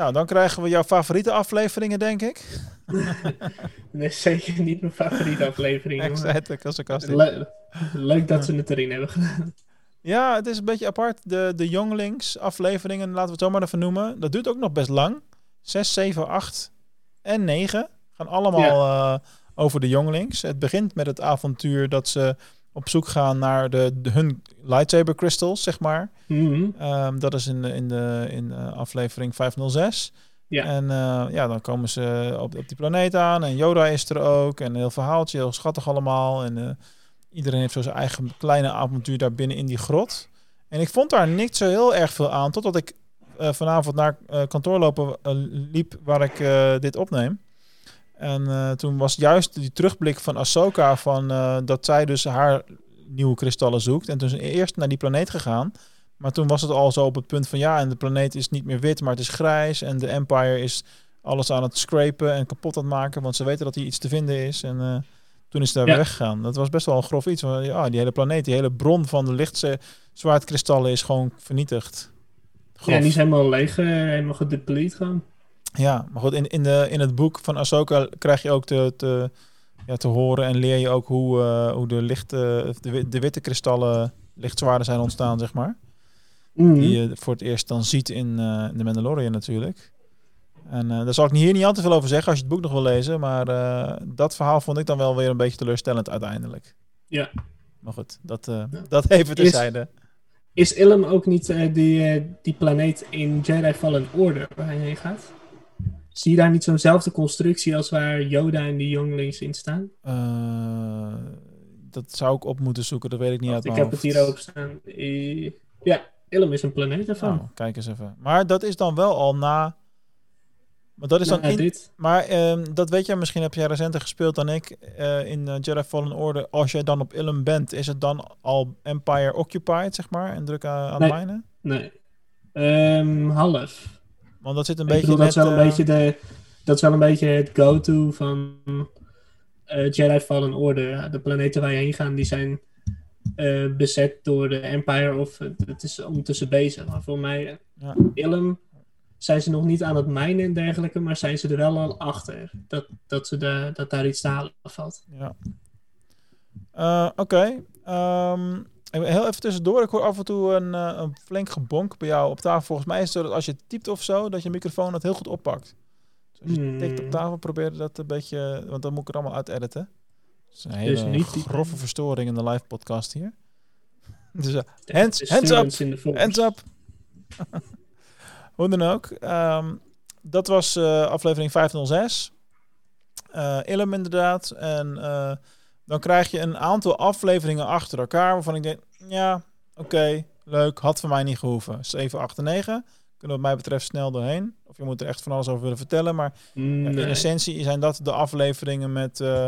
Nou, dan krijgen we jouw favoriete afleveringen, denk ik. nee, zeker niet mijn favoriete aflevering. Ik zei het als ik Le Leuk dat ze het erin hebben gedaan. Ja, het is een beetje apart. De, de Younglings afleveringen, laten we het zo maar even noemen. Dat duurt ook nog best lang. 6, 7, 8 en 9 gaan allemaal ja. uh, over de Younglings. Het begint met het avontuur dat ze op zoek gaan naar de, de hun lightsaber crystals, zeg maar. Mm -hmm. um, dat is in de, in de in uh, aflevering 506. Ja. En uh, ja, dan komen ze op, op die planeet aan. En Yoda is er ook. En een heel verhaaltje, heel schattig allemaal. En uh, iedereen heeft zo zijn eigen kleine avontuur daar binnen in die grot. En ik vond daar niet zo heel erg veel aan. Totdat ik uh, vanavond naar kantoor lopen liep waar ik dit opneem. En uh, toen was juist die terugblik van Ahsoka van uh, dat zij dus haar nieuwe kristallen zoekt. En toen is eerst naar die planeet gegaan. Maar toen was het al zo op het punt van ja, en de planeet is niet meer wit, maar het is grijs. En de Empire is alles aan het scrapen en kapot aan het maken, want ze weten dat hier iets te vinden is. En uh, toen is ze daar ja. weggegaan. Dat was best wel een grof iets. Want, ja, die hele planeet, die hele bron van de lichtzwaardkristallen is gewoon vernietigd. Grof. Ja, die is helemaal leeg, helemaal gedeplete gewoon. Ja, maar goed, in, in, de, in het boek van Ahsoka krijg je ook te, te, ja, te horen en leer je ook hoe, uh, hoe de, lichte, de, de witte kristallen lichtzwaarden zijn ontstaan, zeg maar. Mhm. Mm. Die je voor het eerst dan ziet in uh, The Mandalorian natuurlijk. En uh, daar zal ik hier niet al te veel over zeggen als je het boek nog wil lezen. Maar dat verhaal vond ik dan wel weer een beetje teleurstellend uiteindelijk. Ja. Maar goed, dat, ja. dat even terzijde. Is, is Ilum ook niet die, die planeet in Jedi Fallen Order waar hij heen gaat? Zie je daar niet zo'nzelfde constructie als waar Yoda en die Younglings in staan? Uh, dat zou ik op moeten zoeken, dat weet ik niet uit Ik heb het hier ook staan. I ja, Ilum is een planeet daarvan. Oh, kijk eens even. Maar dat is dan wel al na... Maar dat is dan in... dit. Maar um, dat weet jij, misschien heb jij recenter gespeeld dan ik uh, in Jedi Fallen Order. Als jij dan op Ilum bent, is het dan al Empire occupied, zeg maar? En druk aan, aan nee. Nee. Um, half. Want dat zit een ik beetje bedoel, dat, is wel een beetje de, dat is wel een beetje het go-to van uh, Jedi Fallen Order. De planeten waar je heen gaat, die zijn uh, bezet door de Empire of het is ondertussen bezig. Maar voor mij, ja. Ilum, zijn ze nog niet aan het mijnen en dergelijke, maar zijn ze er wel al achter. Dat, dat, ze de, dat daar iets te halen valt. Ja. Uh, Oké. Okay. Um, Heel even tussendoor, ik hoor af en toe een, uh, een flink gebonk bij jou op tafel. Volgens mij is het zo dat als je typt of zo, dat je microfoon het heel goed oppakt. Dus als je Hmm. tikt op tafel, probeer dat een beetje, want dan moet ik het allemaal uit-editen. Dat is een hele Dus niet grove verstoring in de live podcast hier. Dus uh, De- hands, up, hands up. Hoe dan ook. ehm, dat was eh, aflevering 506. Eh Illum inderdaad. En eh, dan krijg je een aantal afleveringen achter elkaar waarvan ik denk, ja, oké, leuk, had van mij niet gehoeven. 7, 8 en 9 kunnen wat mij betreft snel doorheen. Of je moet er echt van alles over willen vertellen, maar ja, in essentie zijn dat de afleveringen met eh,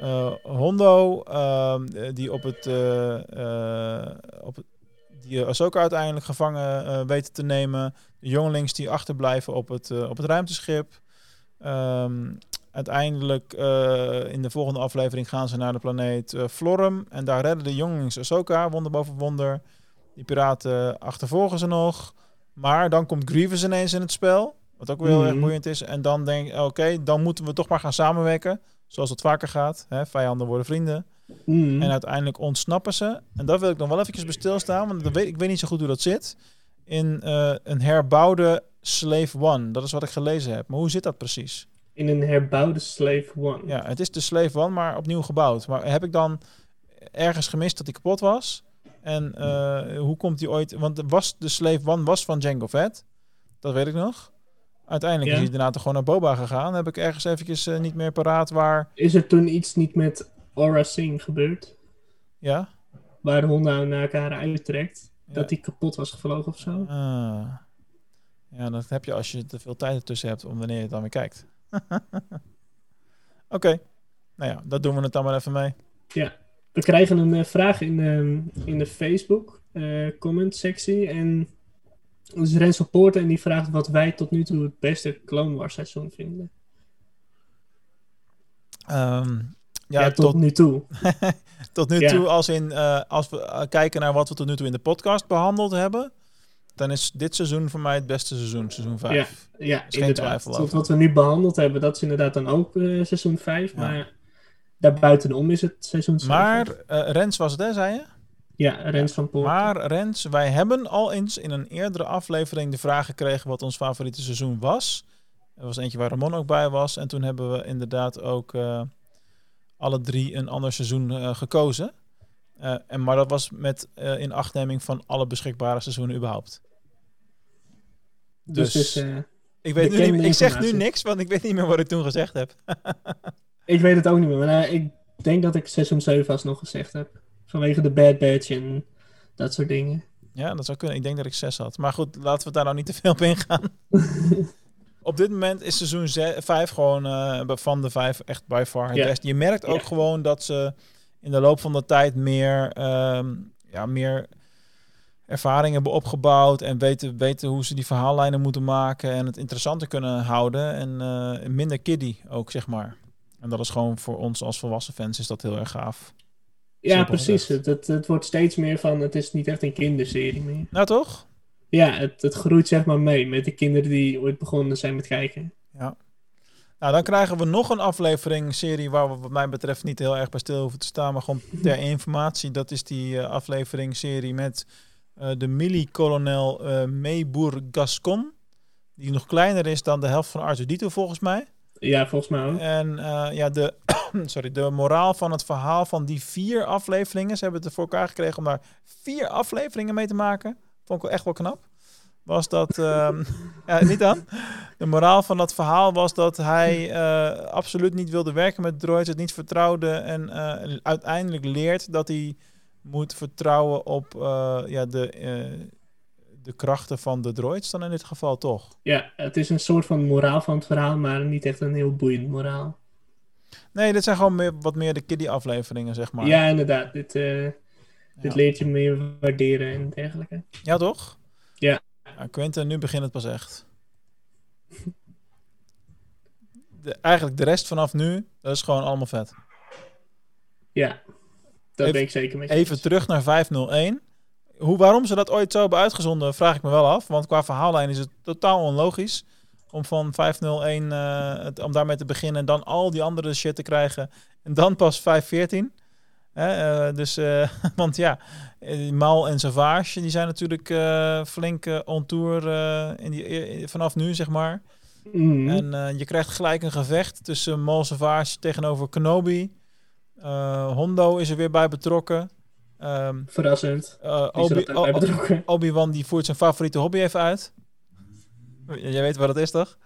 eh, Hondo, ehm, die op het, eh, op het die Ahsoka uiteindelijk gevangen weten te nemen. De jongelings die achterblijven op het, op het ruimteschip. Ehm, uiteindelijk eh, in de volgende aflevering gaan ze naar de planeet eh, Florum. En daar redden de jongelings Ahsoka, wonder boven wonder. Die piraten achtervolgen ze nog. Maar dan komt Grievous ineens in het spel. Wat ook wel heel erg Mhm. boeiend is. En dan denk ik, oké, dan moeten we toch maar gaan samenwerken. Zoals het vaker gaat. Hè? Vijanden worden vrienden. Mhm. En uiteindelijk ontsnappen ze. En daar wil ik nog wel eventjes bij stilstaan. Want dat weet, ik weet niet zo goed hoe dat zit. In eh, een herbouwde Slave One. Dat is wat ik gelezen heb. Maar hoe zit dat precies? In een herbouwde Slave One. Ja, het is de Slave One, maar opnieuw gebouwd. Maar heb ik dan ergens gemist dat die kapot was? En eh, hoe komt die ooit... Want de- was, de Slave One was van Jango Fett. Dat weet ik nog. Uiteindelijk Ja. is hij daarna toch gewoon naar Boba gegaan. Heb ik ergens eventjes eh, niet meer paraat waar... Is er toen iets niet met Aura Singh gebeurd? Ja? Waar de honden naar elkaar uittrekt? Ja. Dat die kapot was gevlogen of zo? Ah. Ja, dat heb je als je te veel tijd ertussen hebt om wanneer je het dan weer kijkt. Oké. Nou ja, dat doen we het dan maar even mee. We krijgen een eh, vraag in, ehm, in de Facebook. eh, comment sectie. En dat is van Poorten en die vraagt wat wij tot nu toe het beste Clone Wars seizoen vinden. Ehm, Ja, ja, tot, tot, nu toe. tot nu Ja. toe, als, in, eh, als we kijken naar wat we tot nu toe in de podcast behandeld hebben, dan is dit seizoen voor mij het beste seizoen, seizoen 5. Ja, geen inderdaad. twijfel Tot wat we nu behandeld hebben, dat is inderdaad dan ook eh, seizoen 5. Ja. Maar daarbuitenom is het seizoen 7. Maar eh, Rens was het, hè, zei je? Ja, Rens van Poorten. Maar Rens, wij hebben al eens in een eerdere aflevering de vraag gekregen wat ons favoriete seizoen was. Er was eentje waar Ramon ook bij was. En toen hebben we inderdaad ook eh, alle drie een ander seizoen gekozen. En, maar dat was met in achtneming van alle beschikbare seizoenen überhaupt. Dus dus- dus, eh, Ik, weet nu niet, ik zeg nu niks, want ik weet niet meer wat ik toen gezegd heb. ik weet het ook niet meer. Maar eh, ik denk dat ik seizoen 7 alsnog gezegd heb. Vanwege de Bad Batch en dat soort dingen. Ja, dat zou kunnen. Ik denk dat ik zes had. Maar goed, laten we daar nou niet te veel op ingaan. op dit moment is seizoen 5 gewoon eh, van de vijf echt by far het. Je merkt ook gewoon dat ze in de loop van de tijd meer, ehm, ja, meer ervaring hebben opgebouwd en weten, weten hoe ze die verhaallijnen moeten maken en het interessanter kunnen houden en eh, minder kiddie ook, zeg maar. En dat is gewoon voor ons als volwassen fans is dat heel erg gaaf. Ja, Simpel precies. Het, het, het wordt steeds meer van, het is niet echt een kinderserie meer. Nou toch? Ja, het, het groeit zeg maar mee met de kinderen die ooit begonnen zijn met kijken. Ja. Nou, dan krijgen we nog een aflevering, serie waar we wat mij betreft niet heel erg bij stil hoeven te staan, maar gewoon ter informatie. Dat is die eh, aflevering serie met de mili-kolonel eh Meeboer Gascon. Die nog kleiner is dan de helft van Arthur Dito volgens mij. Ja, volgens mij ook. En eh, ja, de, sorry, de moraal van het verhaal van die vier afleveringen. Ze hebben het er voor elkaar gekregen om daar vier afleveringen mee te maken. Vond ik wel echt wel knap. Was dat. ehm, ja, niet dan. De moraal van dat verhaal was dat hij eh, absoluut niet wilde werken met droids, het niet vertrouwde. En eh, uiteindelijk leert dat hij moet vertrouwen op eh, ja, de, eh, de krachten van de droids, dan in dit geval toch. Ja, het is een soort van moraal van het verhaal, maar niet echt een heel boeiend moraal. Nee, dit zijn gewoon meer, wat meer de kiddie afleveringen, zeg maar. Ja, inderdaad. Dit, eh, dit leert je meer waarderen en dergelijke. Ja, toch? Ja. ja Quentin, nu begint het pas echt. De, eigenlijk de rest vanaf nu, dat is gewoon allemaal vet. Ja, dat Even- ben ik zeker met Even terug naar 501. Hoe, waarom ze dat ooit zo hebben uitgezonden, vraag ik me wel af. Want qua verhaallijn is het totaal onlogisch. Om van 501, eh, het, om daarmee te beginnen en dan al die andere shit te krijgen. En dan pas 514. Hè, eh, dus, eh, want ja, Maul en Savage, die zijn natuurlijk flink on tour in die, vanaf nu, zeg maar. Mhm. En je krijgt gelijk een gevecht tussen Maul Savage tegenover Kenobi. Eh, Hondo is er weer bij betrokken. Ehm, Verrassend. eh, er Obi- betrokken. Obi-Wan die voert zijn favoriete hobby even uit. Jij weet wat het is, toch?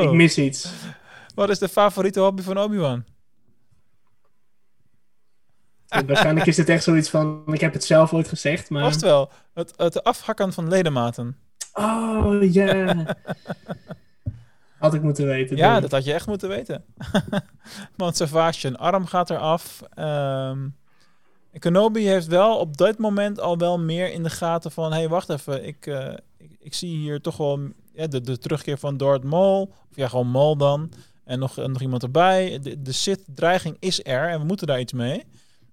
Ik mis iets. Wat is de favoriete hobby van Obi-Wan? Waarschijnlijk is het echt zoiets van, ik heb het zelf ooit gezegd, maar... Vast wel. Het, het afhakken van ledematen. Oh, ja. Had ik moeten weten. Ja, dat had je echt moeten weten. Want Savage, arm gaat eraf. Ehm Kenobi heeft wel op dat moment al wel meer in de gaten van... hé, hey, wacht even, ik, eh, ik, ik zie hier toch wel ja, de, de terugkeer van Darth Maul. Of ja, gewoon Maul dan. En nog, en nog iemand erbij. De, de Sith-dreiging is er en we moeten daar iets mee.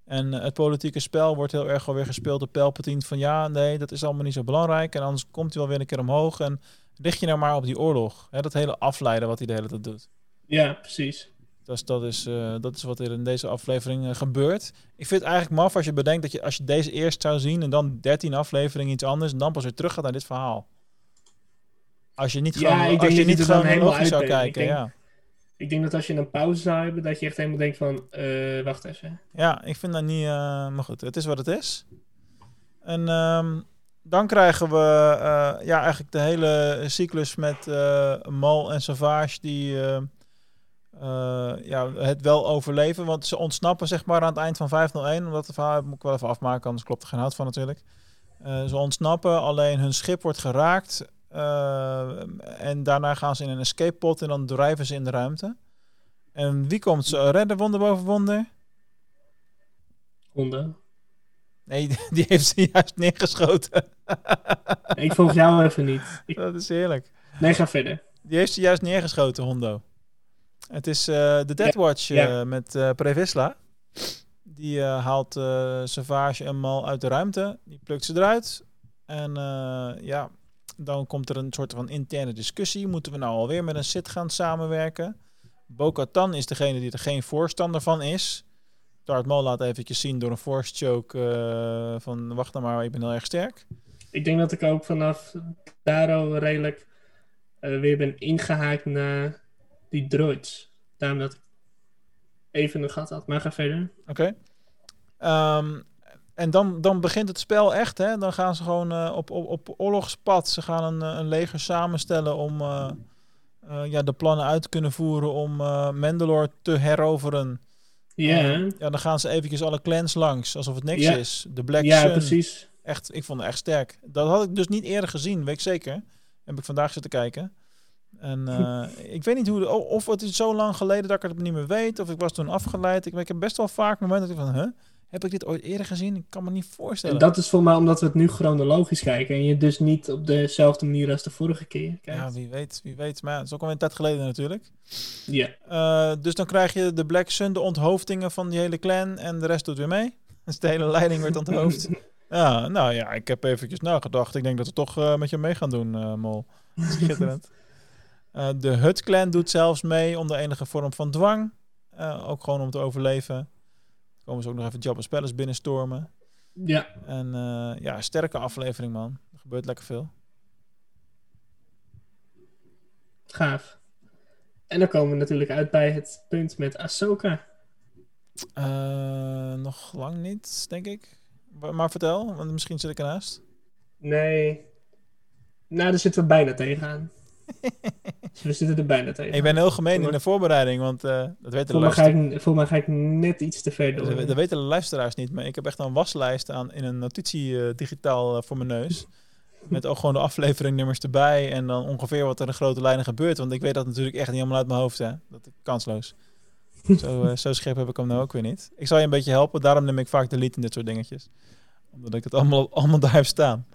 En het politieke spel wordt heel erg alweer gespeeld door Palpatine. Van ja, nee, dat is allemaal niet zo belangrijk. En anders komt hij wel weer een keer omhoog. En richt je nou maar op die oorlog. Hè, dat hele afleiden wat hij de hele tijd doet. Ja, precies. Dus dat is, eh, dat is wat er in deze aflevering eh, gebeurt. Ik vind het eigenlijk maf als je bedenkt dat je als je deze eerst zou zien en dan 13 afleveringen iets anders en dan pas weer terug gaat naar dit verhaal. Als je niet Ja, gewoon, als je niet gewoon logisch zou. Ik kijken. denk- Ja. Ik denk dat als je een pauze zou hebben, dat je echt helemaal denkt van, eh, wacht even. ja, ik vind dat niet, eh, maar goed, het is wat het is. En ehm, dan krijgen we eh, ja, eigenlijk de hele cyclus met Mal en Savage die ja, het wel overleven. Want ze ontsnappen zeg maar aan het eind van 501. Omdat het verhaal moet ik wel even afmaken, anders klopt er geen hout van natuurlijk. Ze ontsnappen, alleen hun schip wordt geraakt. Eh, en daarna gaan ze in een escape pod en dan drijven ze in de ruimte. En wie komt ze redden, wonder boven wonder? Hondo. Nee, die heeft ze juist neergeschoten. Ik volg jou even niet. Ik... Dat is heerlijk. Nee, ga verder. Die heeft ze juist neergeschoten, Hondo. Het is eh, de Deadwatch ja. eh, met eh Previsla. Die haalt Savage en Mal uit de ruimte. Die plukt ze eruit. En ja, dan komt er een soort van interne discussie. Moeten we nou alweer met een Sith gaan samenwerken? Bo-Katan is degene die er geen voorstander van is. Darth Maul laat eventjes zien door een force choke eh, van wacht nou maar, ik ben heel erg sterk. Ik denk dat ik ook vanaf daar al redelijk eh, weer ben ingehaakt naar die droids. Daarom dat ik even een gat had. Maar ga verder. Oké. Ehm, en dan, dan begint het spel echt. Hè? Dan gaan ze gewoon eh, op, op, op oorlogspad. Ze gaan een, eh, een leger samenstellen om eh, ja, de plannen uit te kunnen voeren om Mandalore te heroveren. Ja, Eh, ja, dan gaan ze eventjes alle clans langs, alsof het niks is. De Black ja Sun. precies. Echt, ik vond het echt sterk. Dat had ik dus niet eerder gezien, weet ik zeker. Heb ik vandaag zitten kijken. En ik weet niet hoe, de- of het is zo lang geleden dat ik het niet meer weet, of ik was toen afgeleid. Ik, ik heb best wel vaak momenten dat ik van, huh? Heb ik dit ooit eerder gezien? Ik kan me niet voorstellen. En dat is voor mij omdat we het nu chronologisch kijken. En je dus niet op dezelfde manier als de vorige keer kijkt. ja, wie weet, wie weet. Maar het is ook al een tijd geleden natuurlijk. Ja. Eh, dus dan krijg je de Black Sun, de onthoofdingen van die hele clan en de rest doet weer mee. Dus de hele leiding werd onthoofd. Ja, nou ja, ik heb eventjes nagedacht. Ik denk dat we toch eh, met je mee gaan doen, eh, Mol. Schitterend. De Hut Clan doet zelfs mee onder enige vorm van dwang. Ook gewoon om te overleven. Komen ze ook nog even Jabba's Palace binnenstormen. Ja, En eh, ja, sterke aflevering, man. Er gebeurt lekker veel. gaaf. En dan komen we natuurlijk uit bij het punt met Ahsoka. Eh, nog lang niet, denk ik. Maar, maar vertel, want misschien zit ik ernaast. Nee. Nou, daar zitten we bijna tegenaan. we zitten er bijna tegen. Ik ben heel gemeen in de voorbereiding, want eh, dat weten de luisteraars. voor mij ga ik net iets te ver door. Dat, dat weten de luisteraars niet, maar ik heb echt een waslijst aan in een notitie eh, digitaal eh, voor mijn neus. Met ook gewoon de afleveringnummers erbij en dan ongeveer wat er in grote lijnen gebeurt. Want ik weet dat natuurlijk echt niet helemaal uit mijn hoofd, hè. Dat is kansloos. zo, zo scherp heb ik hem nou ook weer niet. Ik zal je een beetje helpen, daarom neem ik vaak de lead in dit soort dingetjes. Omdat ik het allemaal, allemaal daar heb staan.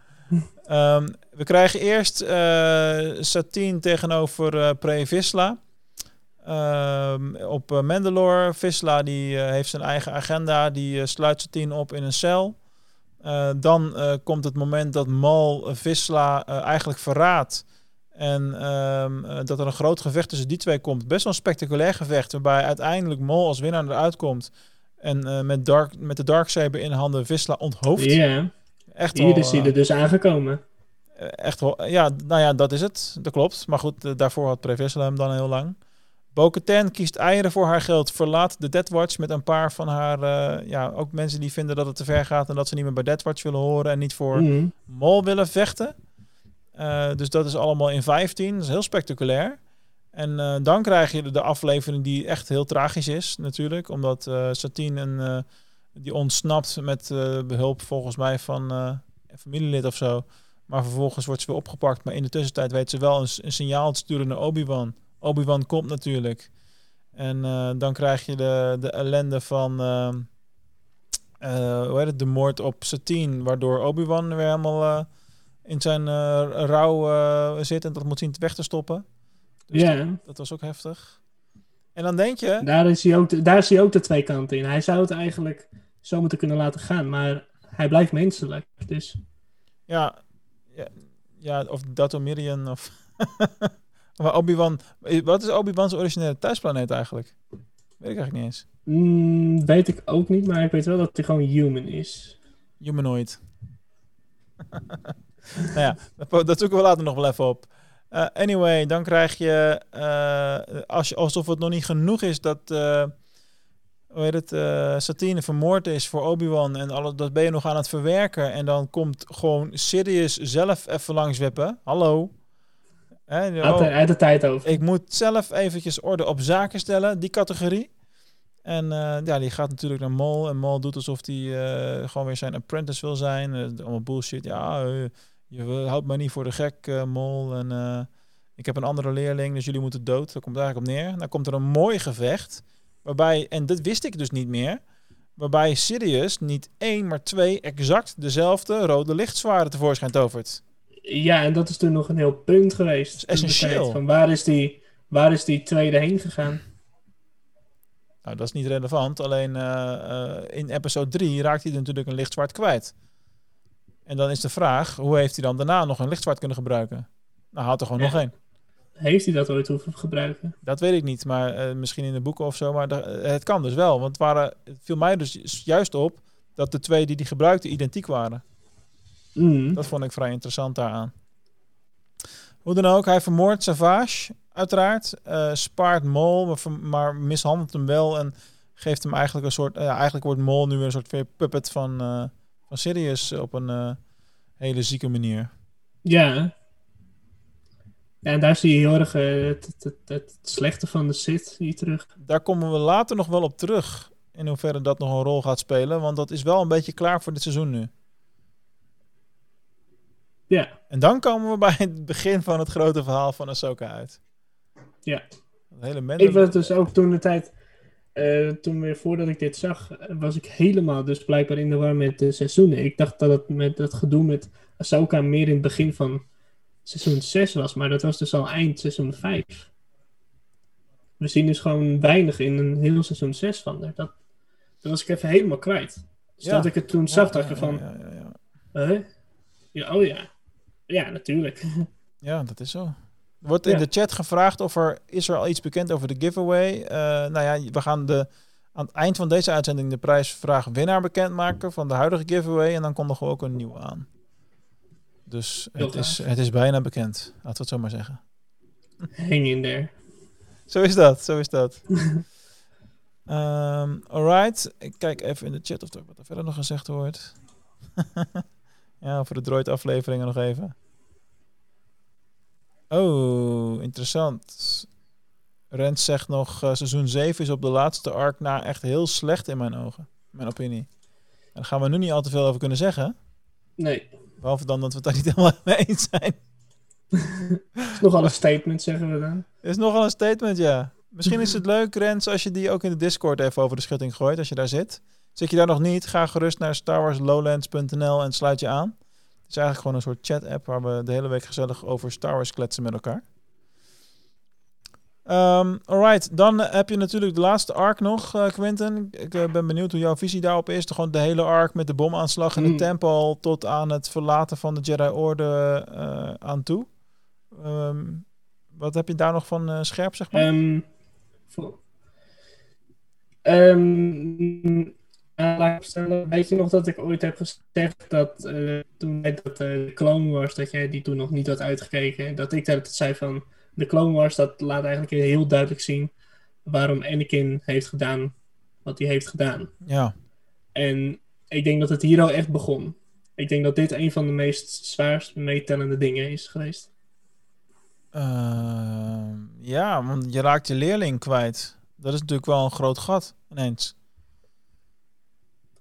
Ehm, we krijgen eerst eh Satine tegenover eh Pre Visla. Ehm, op eh, Mandalore. Visla die heeft zijn eigen agenda. Die sluit Satine op in een cel. Dan komt het moment dat Mal Visla eigenlijk verraadt. En ehm, eh, dat er een groot gevecht tussen die twee komt. Best wel een spectaculair gevecht. Waarbij uiteindelijk Mal als winnaar eruit komt. En met, dark, met de Darksaber in handen Visla onthoofd. Ja, Echt hier is hij eh, er dus aangekomen. eh, Echt wel, ja, nou ja, dat is het. Dat klopt. Maar goed, eh, daarvoor had Previssela hem dan heel lang. Bo-Katan kiest eieren voor haar geld, verlaat de Deathwatch met een paar van haar, eh, ja, ook mensen die vinden dat het te ver gaat en dat ze niet meer bij Deathwatch willen horen en niet voor Mhm. Mol willen vechten. Eh, dus dat is allemaal in 15. Dat is heel spectaculair. En eh, dan krijg je de, aflevering die echt heel tragisch is, natuurlijk. Omdat eh Satine een, eh, die ontsnapt met eh, behulp volgens mij van eh, een familielid of zo. Maar vervolgens wordt ze weer opgepakt. Maar in de tussentijd weet ze wel een, een signaal te sturen naar Obi-Wan. Obi-Wan komt natuurlijk. En eh, dan krijg je de, de ellende van ehm, eh, hoe heet het, de moord op Satine. Waardoor Obi-Wan weer helemaal in zijn rouw zit en dat moet zien te weg te stoppen. Dus dat, Ja, dat was ook heftig. En dan denk je, daar is, hij ook daar is hij ook de twee kanten in. Hij zou het eigenlijk zo moeten kunnen laten gaan, maar hij blijft menselijk. Dus ja, ja, ja of Datomirian of... maar Obi-Wan... Wat is Obi-Wan's originele thuisplaneet eigenlijk? Weet ik eigenlijk niet eens. mm, weet ik ook niet, maar ik weet wel dat hij gewoon human is. Humanoid. nou ja, dat- zoeken we later nog wel even op. Eh, anyway, dan krijg je, eh, als alsof het nog niet genoeg is dat, eh hoe heet het, eh, Satine vermoord is voor Obi-Wan en alles, dat ben je nog aan het verwerken. En dan komt gewoon Sidious zelf even langs wippen. Hallo. Hè, Hij had, oh, de tijd over. ik moet zelf eventjes orde op zaken stellen, die categorie. En eh, ja, die gaat natuurlijk naar Mol. En Mol doet alsof hij eh, gewoon weer zijn apprentice wil zijn. Allemaal bullshit. Ja, je houdt mij niet voor de gek, Mol. En ik heb een andere leerling, dus jullie moeten dood. Daar komt het eigenlijk op neer. Dan komt er een mooi gevecht. Waarbij, en dat wist ik dus niet meer. waarbij Sirius niet één, maar twee exact dezelfde rode lichtzwaarden tevoorschijn tovert. Ja, en dat is toen nog een heel punt geweest. Dat is essentieel. Van waar, is die, waar is die tweede heen gegaan? Nou, dat is niet relevant. Alleen eh, eh, in episode 3 raakt hij natuurlijk een lichtzwaard kwijt. En dan is de vraag, hoe heeft hij dan daarna nog een lichtzwaard kunnen gebruiken? Nou, had er gewoon Ja. nog één. Heeft hij dat ooit hoeven gebruiken? Dat weet ik niet, maar eh, misschien in de boeken of zo. Maar eh, het kan dus wel. Want het, waren, het viel mij dus juist op dat de twee die hij gebruikte identiek waren. Mm. Dat vond ik vrij interessant daaraan. Hoe dan ook, hij vermoordt Savage, uiteraard. eh, spaart Mol, maar, mishandelt hem wel en geeft hem eigenlijk een soort... eigenlijk wordt Mol nu weer een soort puppet van, van Sirius op een hele zieke manier. Ja. Ja, en daar zie je heel erg eh, het, het, slechte van de Sith hier terug. Daar komen we later nog wel op terug. In hoeverre dat nog een rol gaat spelen. Want dat is wel een beetje klaar voor dit seizoen nu. Ja, En dan komen we bij het begin van het grote verhaal van Ahsoka uit. ja. Het hele Ik was dus ook toen de tijd, eh, toen weer voordat ik dit zag, was ik helemaal dus blijkbaar in de war met de seizoenen. Ik dacht dat het met dat gedoe met Ahsoka meer in het begin van seizoen 6 was, maar dat was dus al eind seizoen 5. We zien dus gewoon weinig in een heel seizoen 6 van haar. Dat, dat was ik even helemaal kwijt. Dus Ja. dat ik het toen zag, dacht ik van, ja, ja, ja. huh? ja, oh ja. Ja, natuurlijk. Ja, dat is zo. Wordt in Ja. de chat gevraagd of er is er al iets bekend over de giveaway. Eh nou ja, we gaan de, aan het eind van deze uitzending de prijsvraag winnaar bekendmaken van de huidige giveaway. En dan kondigen we ook een nieuwe aan. Dus het is, het is bijna bekend. Laten we het zo maar zeggen. Hang in there. Zo is dat, zo is dat. Ehm alright, ik kijk even in de chat of er wat er verder nog gezegd wordt. ja, over de droid afleveringen nog even. Oh, interessant. Rens zegt nog, eh, seizoen 7 is op de laatste arc na echt heel slecht in mijn ogen. Mijn opinie. En daar gaan we nu niet al te veel over kunnen zeggen. Nee, Behalve dan dat we het daar niet helemaal mee eens zijn. is nogal een statement, zeggen we dan. is nogal een statement, ja. Misschien is het leuk, Rens, als je die ook in de Discord even over de schutting gooit, als je daar zit. Zit je daar nog niet, ga gerust naar starwarslowlands.nl en sluit je aan. Het is eigenlijk gewoon een soort chat-app waar we de hele week gezellig over Star Wars kletsen met elkaar. Ehm alright, dan eh, heb je natuurlijk de laatste arc nog, eh, Quinten. Ik eh, ben benieuwd hoe jouw visie daarop is. Gewoon de hele arc met de bomaanslag in de Mm. tempel tot aan het verlaten van de Jedi Orde eh, aan toe. Ehm, wat heb je daar nog van scherp, zeg maar? Ehm, voor- laat ik stellen, weet je nog dat ik ooit heb gezegd dat toen bij dat eh, de Clone Wars, dat jij die toen nog niet had uitgekeken, dat ik dat zei van de Clone Wars, dat laat eigenlijk heel duidelijk zien waarom Anakin heeft gedaan wat hij heeft gedaan. Ja, En ik denk dat het hier al echt begon. Ik denk dat dit een van de meest zwaarst meetellende dingen is geweest. Ehm, ja, want je raakt je leerling kwijt. Dat is natuurlijk wel een groot gat ineens.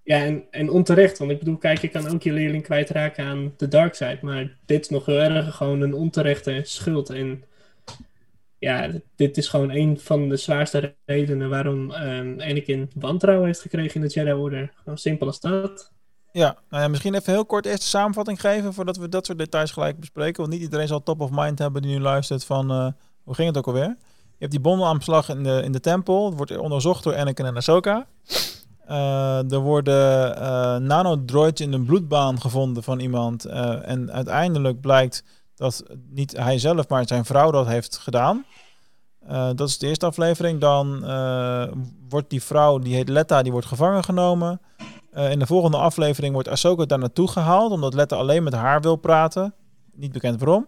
Ja, en, en onterecht. Want ik bedoel, kijk, je kan ook je leerling kwijtraken aan de dark side. Maar dit is nog heel erg gewoon een onterechte schuld. En ja, dit is gewoon een van de zwaarste redenen waarom ehm Anakin wantrouwen heeft gekregen in de Jedi Order. Gewoon simpel als dat. Ja, nou ja, misschien even heel kort eerst de samenvatting geven voordat we dat soort details gelijk bespreken. Want niet iedereen zal top of mind hebben die nu luistert van, eh, hoe ging het ook alweer? Je hebt die bomaanslag in de, in de tempel. Het wordt onderzocht door Anakin en Ahsoka. Eh, er worden eh nanodroids in een bloedbaan gevonden van iemand. En uiteindelijk blijkt dat niet hij zelf, maar zijn vrouw dat heeft gedaan. Eh, dat is de eerste aflevering. Dan eh, wordt die vrouw, die heet Letta, die wordt gevangen genomen. Eh, in de volgende aflevering wordt Ahsoka daar naartoe gehaald, omdat Letta alleen met haar wil praten. Niet bekend waarom.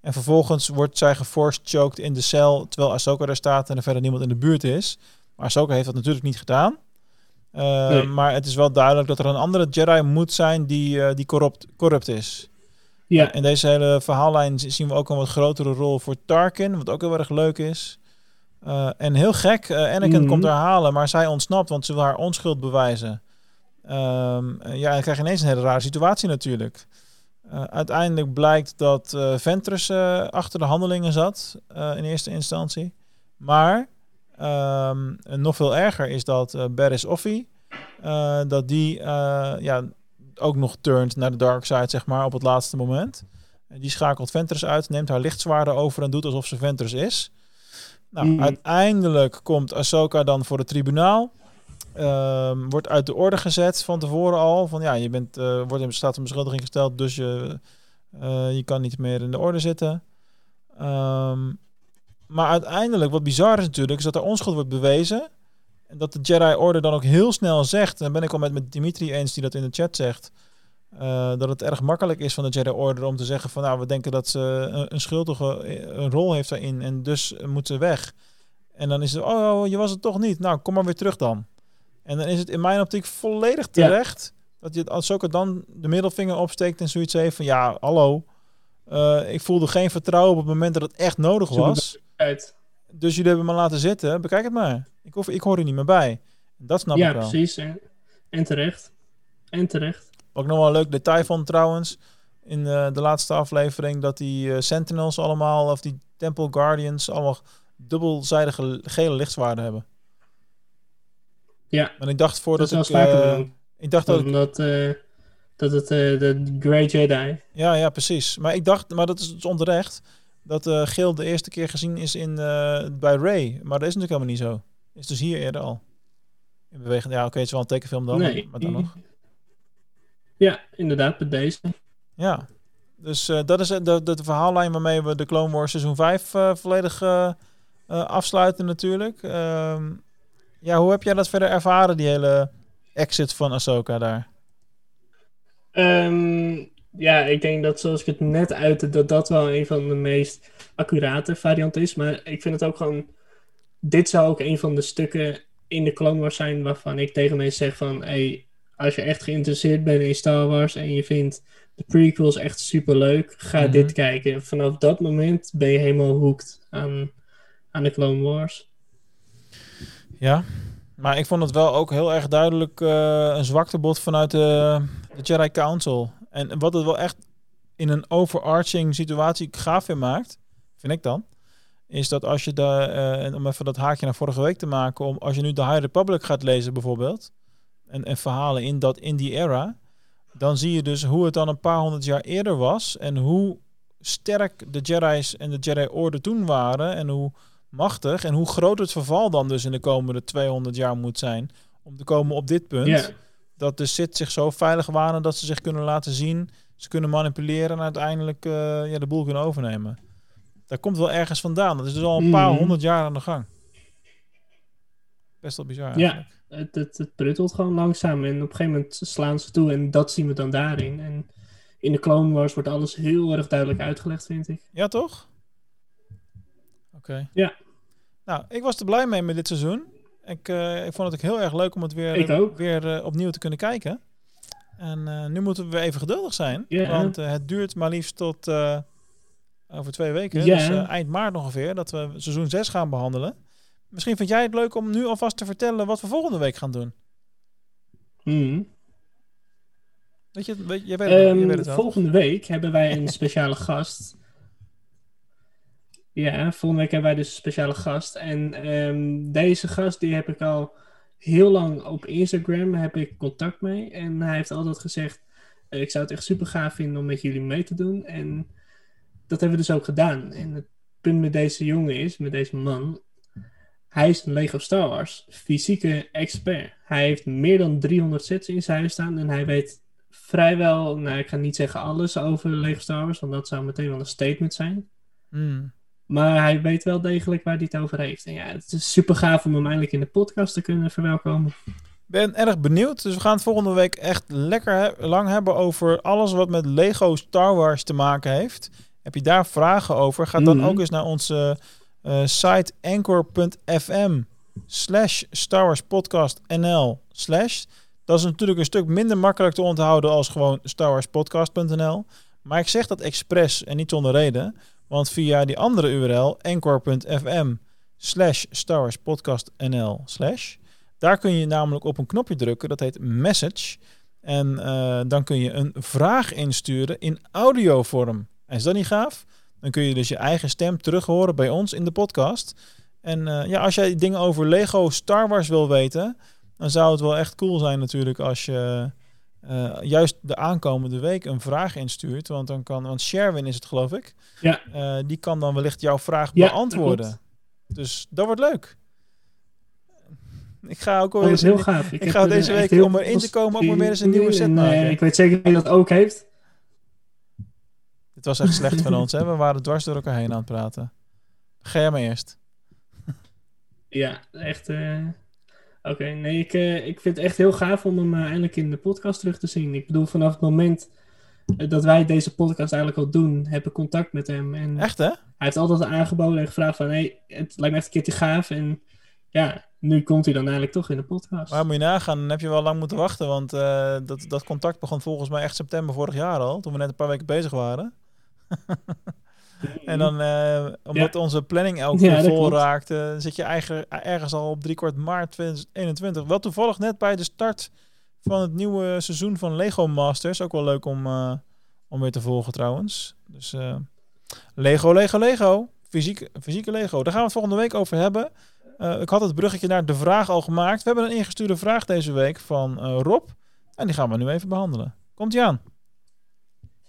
En vervolgens wordt zij geforced choked in de cel, terwijl Ahsoka daar staat en er verder niemand in de buurt is. Maar Ahsoka heeft dat natuurlijk niet gedaan. Nee. Maar het is wel duidelijk dat er een andere Jedi moet zijn die, die corrupt, corrupt is. Ja, In deze hele verhaallijn zien we ook een wat grotere rol voor Tarkin, wat ook heel erg leuk is. Eh, en heel gek, eh, Anakin Mhm. komt haar halen, maar zij ontsnapt, want ze wil haar onschuld bewijzen. Ehm, eh, ja, dan krijg je ineens een hele rare situatie natuurlijk. Eh, uiteindelijk blijkt dat eh Ventress achter de handelingen zat in eerste instantie. Maar ehm, nog veel erger is dat Barris Offee eh, dat die ja, ook nog turnt naar de dark side, zeg maar, op het laatste moment. En die schakelt Ventress uit, neemt haar lichtzwaarden over en doet alsof ze Ventress is. Nou, Mhm. uiteindelijk komt Ahsoka dan voor het tribunaal. Ehm, wordt uit de orde gezet van tevoren al. Van ja, je bent, eh, wordt in staat van beschuldiging gesteld, dus je, eh, je kan niet meer in de orde zitten. Ehm, maar uiteindelijk, wat bizar is natuurlijk, is dat er onschuld wordt bewezen. En dat de Jedi Order dan ook heel snel zegt, en dan ben ik al met, met Dimitri eens die dat in de chat zegt, eh, dat het erg makkelijk is van de Jedi Order om te zeggen van nou, we denken dat ze een, een schuldige eh, een rol heeft daarin en dus moet ze weg. En dan is het, oh, oh, je was het toch niet. Nou, kom maar weer terug dan. En dan is het in mijn optiek volledig Ja. terecht dat je als ook dan de middelvinger opsteekt en zoiets heeft van ja, hallo. eh, ik voelde geen vertrouwen op het moment dat het echt nodig was. Uit. Dus jullie hebben me laten zitten. Bekijk het maar. Ik, hoef, ik hoor er niet meer bij. Dat snap ja, ik wel. precies. En, en terecht. En terecht. Wat ik nog wel een leuk detail vond trouwens. In eh, de laatste aflevering. Dat die eh, Sentinels allemaal. Of die Temple Guardians. Allemaal dubbelzijdige gele lichtzwaarden hebben. Ja, En ik dacht dat voordat is wel ik... eh, ik dacht dat Omdat dat het de Grey Jedi. Ja, ja, precies. Maar ik dacht, maar dat is dus onterecht. Dat eh geel de eerste keer gezien is in, eh, bij Ray. Maar dat is natuurlijk helemaal niet zo. Is dus hier eerder al. In beweging. Ja, oké, het is wel een tekenfilm dan. nee. Maar dan nog. Ja, inderdaad, bij deze. Ja, dus eh, dat is de, verhaallijn waarmee we de Clone Wars seizoen 5 eh, volledig afsluiten natuurlijk. Ehm, ja, hoe heb jij dat verder ervaren, die hele exit van Ahsoka daar? Ehm, ja, ik denk dat zoals ik het net uitte, dat dat wel een van de meest accurate varianten is. Maar ik vind het ook gewoon... Dit zou ook een van de stukken in de Clone Wars zijn waarvan ik tegen mensen zeg van... Hey, als je echt geïnteresseerd bent in Star Wars en je vindt de prequels echt super leuk, ga Mhm. dit kijken. Vanaf dat moment ben je helemaal hooked aan, aan de Clone Wars. Ja, maar ik vond het wel ook heel erg duidelijk eh, een zwaktebod vanuit de, de Jedi Council. En wat het wel echt in een overarching situatie gaaf in maakt, vind ik dan, is dat als je de, eh, en om even dat haakje naar vorige week te maken, om, als je nu de High Republic gaat lezen bijvoorbeeld, en, en verhalen in, dat, in die era, dan zie je dus hoe het dan een paar honderd jaar eerder was en hoe sterk de Jedi's en de Jedi Orde toen waren en hoe machtig en hoe groot het verval dan dus in de komende 200 jaar moet zijn om te komen op dit punt. Dat de Sith zich zo veilig waren dat ze zich kunnen laten zien, ze kunnen manipuleren en uiteindelijk eh, ja, de boel kunnen overnemen. Daar komt wel ergens vandaan. Dat is dus al een paar Mhm. honderd jaar aan de gang. Best wel bizar. Ja. het, het pruttelt gewoon langzaam en op een gegeven moment slaan ze toe en dat zien we dan daarin. En in de Clone Wars wordt alles heel erg duidelijk uitgelegd, vind ik. Ja, toch? Oké. Ja. Nou, ik was er blij mee met dit seizoen. Ik, eh, ik vond het ook heel erg leuk om het weer, weer eh, opnieuw te kunnen kijken. En eh, nu moeten we even geduldig zijn. Want het duurt maar liefst tot over twee weken. Dus eind maart ongeveer. Dat we seizoen 6 gaan behandelen. Misschien vind jij het leuk om nu alvast te vertellen wat we volgende week gaan doen. Mhm. Weet je, weet, jij weet, het, Ehm, je weet het wel. volgende week hebben wij een speciale gast. Ja, volgende week hebben wij dus een speciale gast. En ehm, deze gast die heb ik al heel lang op Instagram heb ik contact mee. En hij heeft altijd gezegd, eh, ik zou het echt super gaaf vinden om met jullie mee te doen. En dat hebben we dus ook gedaan. En het punt met deze jongen is, met deze man, hij is een Lego Star Wars fysieke expert. Hij heeft meer dan 300 sets in zijn huis staan en hij weet vrijwel, nou ik ga niet zeggen alles over Lego Star Wars, want dat zou meteen wel een statement zijn. Hmm. Maar hij weet wel degelijk waar hij het over heeft. En ja, het is super gaaf om hem eindelijk in de podcast te kunnen verwelkomen. ben erg benieuwd. Dus we gaan het volgende week echt lekker he- lang hebben over alles wat met Lego Star Wars te maken heeft. Heb je daar vragen over? Ga dan Mhm. ook eens naar onze eh, site anchor.fm slash Star Wars podcast NL slash. Dat is natuurlijk een stuk minder makkelijk te onthouden als gewoon starwarspodcast.nl. Maar ik zeg dat expres en niet zonder reden. Want via die andere URL, anchor.fm slash Star Wars podcast NL slash. Daar kun je namelijk op een knopje drukken, dat heet message. En eh, dan kun je een vraag insturen in audiovorm. En is dat niet gaaf? Dan kun je dus je eigen stem terug horen bij ons in de podcast. En eh, ja, als jij dingen over Lego Star Wars wil weten, dan zou het wel echt cool zijn natuurlijk als je eh, juist de aankomende week een vraag instuurt. Want dan kan, want Sherwin is het geloof ik. Ja. Eh, die kan dan wellicht jouw vraag Ja, beantwoorden. Dus dat wordt leuk. Ik ga ook Dat alweer is heel gaaf. Ik ga deze week heel om erin te komen ook maar weer eens een nieuwe set en, maken. eh, ik weet zeker dat hij dat ook heeft. Dit was echt slecht van ons, hè? We waren dwars door elkaar heen aan het praten. Ga jij maar eerst. Ja, echt. Oké, nee, ik, eh, ik vind het echt heel gaaf om hem eh, eindelijk in de podcast terug te zien. Ik bedoel, vanaf het moment eh, dat wij deze podcast eigenlijk al doen, heb ik contact met hem. En Echt, hè? hij heeft altijd aangeboden en gevraagd van, hey, het lijkt me echt een keertje gaaf. En ja, nu komt hij dan eigenlijk toch in de podcast. Maar moet je nagaan, dan heb je wel lang moeten wachten. Want dat, dat contact begon volgens mij echt september vorig jaar al. Toen we net een paar weken bezig waren. En dan, eh, omdat onze planning elke Ja, keer dat vol klopt. raakt, zit je eigen, ergens al op driekwart maart 2021. Wel toevallig net bij de start van het nieuwe seizoen van Lego Masters. Ook wel leuk om, eh, om weer te volgen trouwens. Dus eh, Lego, Lego, Lego. Fysiek, fysieke Lego. Daar gaan we het volgende week over hebben. Ik had het bruggetje naar de vraag al gemaakt. We hebben een ingestuurde vraag deze week van Rob. En die gaan we nu even behandelen. Komt ie aan.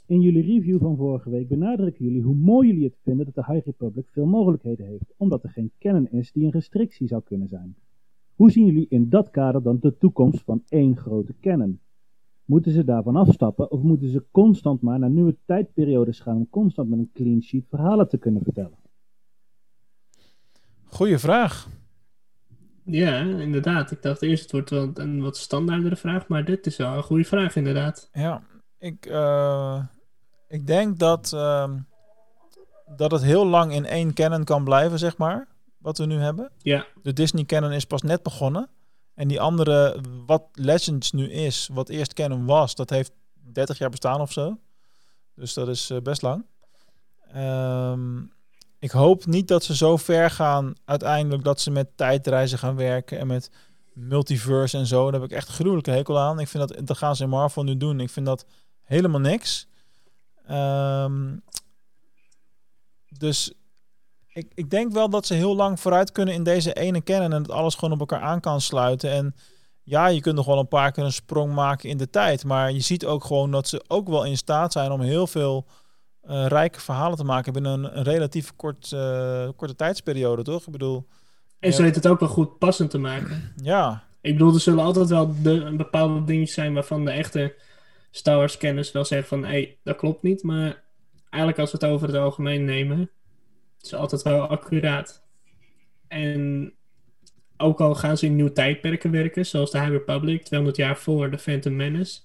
In jullie review van vorige week benadrukken jullie hoe mooi jullie het vinden dat de High Republic veel mogelijkheden heeft, omdat er geen canon is die een restrictie zou kunnen zijn. Hoe zien jullie in dat kader dan de toekomst van één grote canon? Moeten ze daarvan afstappen of moeten ze constant maar naar nieuwe tijdperiodes gaan om constant met een clean sheet verhalen te kunnen vertellen? Goeie vraag. Ja, inderdaad. Ik dacht eerst het wordt wel een wat standaardere vraag, maar dit is wel een goede vraag inderdaad. Ja, ik, eh, ik denk dat, ehm, dat het heel lang in één canon kan blijven, zeg maar. Wat we nu hebben. Ja. De Disney canon is pas net begonnen. En die andere, wat Legends nu is, wat eerst canon was, dat heeft 30 jaar bestaan of zo. Dus dat is eh, best lang. Ehm, ik hoop niet dat ze zo ver gaan uiteindelijk dat ze met tijdreizen gaan werken en met multiverse en zo. Daar heb ik echt gruwelijke hekel aan. Ik vind dat, dat gaan ze in Marvel nu doen. Ik vind dat helemaal niks. Ehm, dus ik, ik denk wel dat ze heel lang vooruit kunnen in deze ene kennen en dat alles gewoon op elkaar aan kan sluiten. En ja, je kunt nog wel een paar keer een sprong maken in de tijd. Maar je ziet ook gewoon dat ze ook wel in staat zijn om heel veel eh, rijke verhalen te maken binnen een, een relatief kort, eh, korte tijdsperiode, toch? Ik bedoel, En ze weten het ook wel goed passend te maken. ja, Ik bedoel, er zullen altijd wel de, een bepaalde dingetjes zijn waarvan de echte Star Wars kenners wel zeggen van, hé, hey, dat klopt niet. Maar eigenlijk als we het over het algemeen nemen, het altijd wel accuraat. En ook al gaan ze in nieuwe tijdperken werken, zoals de High Republic, 200 jaar voor de Phantom Menace,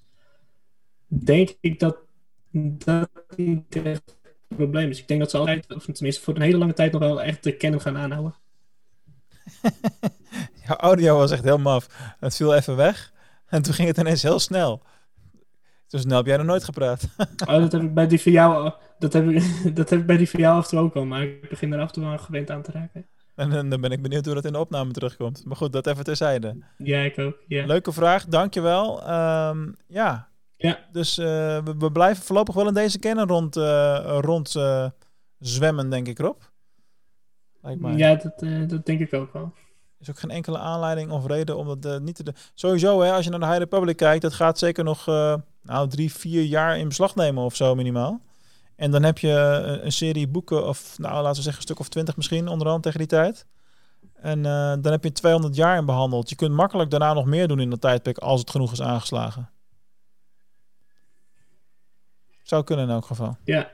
denk ik dat dat niet echt een probleem is. Ik denk dat ze altijd, of tenminste voor een hele lange tijd nog wel echt de canon gaan aanhouden. jouw audio was echt heel maf. Het viel even weg en toen ging het ineens heel snel. Zo snel heb jij nog nooit gepraat. Oh, dat heb ik bij die van jou, dat heb ik, dat heb ik bij die van jou af en toe ook al, maar ik begin er af en toe gewend aan te raken. En dan dan ben ik benieuwd hoe dat in de opname terugkomt. Maar goed, dat even terzijde. Ja, ik ook. Leuke vraag, dankjewel. Ehm ja. Ja. Dus eh, we, we blijven voorlopig wel in deze kennen rond, eh, rond eh, zwemmen, denk ik, Rob. Lijkt mij. Ja, dat, dat denk ik ook wel. is ook geen enkele aanleiding of reden om dat niet te doen. Sowieso, hè, als je naar de High Republic kijkt, dat gaat zeker nog nou, drie, vier jaar in beslag nemen of zo minimaal. En dan heb je een, een serie boeken, of nou, laten we zeggen een stuk of twintig misschien, onderhand tegen die tijd. En eh, dan heb je 200 jaar in behandeld. Je kunt makkelijk daarna nog meer doen in dat tijdperk als het genoeg is aangeslagen. Zou kunnen in elk geval. Ja,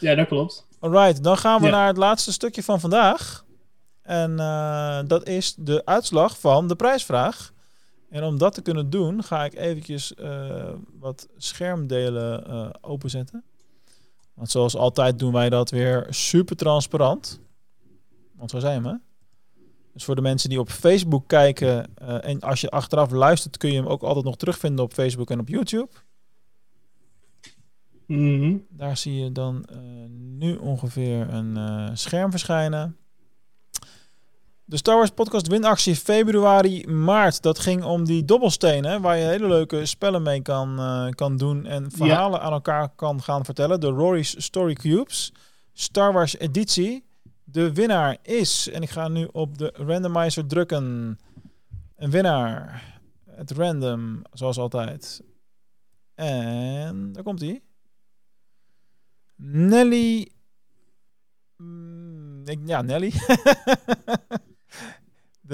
ja dat klopt. Alright, dan gaan we Ja. naar het laatste stukje van vandaag. En eh, dat is de uitslag van de prijsvraag. En om dat te kunnen doen, ga ik eventjes eh, wat schermdelen eh, openzetten. Want zoals altijd doen wij dat weer super transparant. Want zo zijn we. Dus voor de mensen die op Facebook kijken eh, en als je achteraf luistert, kun je hem ook altijd nog terugvinden op Facebook en op YouTube. Mhm. Daar zie je dan nu ongeveer een scherm verschijnen. De Star Wars Podcast winactie februari, maart. Dat ging om die dobbelstenen, waar je hele leuke spellen mee kan, eh, kan doen en verhalen aan elkaar kan gaan vertellen. De Rory's Story Cubes, Star Wars editie. De winnaar is, en ik ga nu op de randomizer drukken. een winnaar. Het random, zoals altijd. En daar komt hij. Nelly. Mm, ik, ja, Nelly.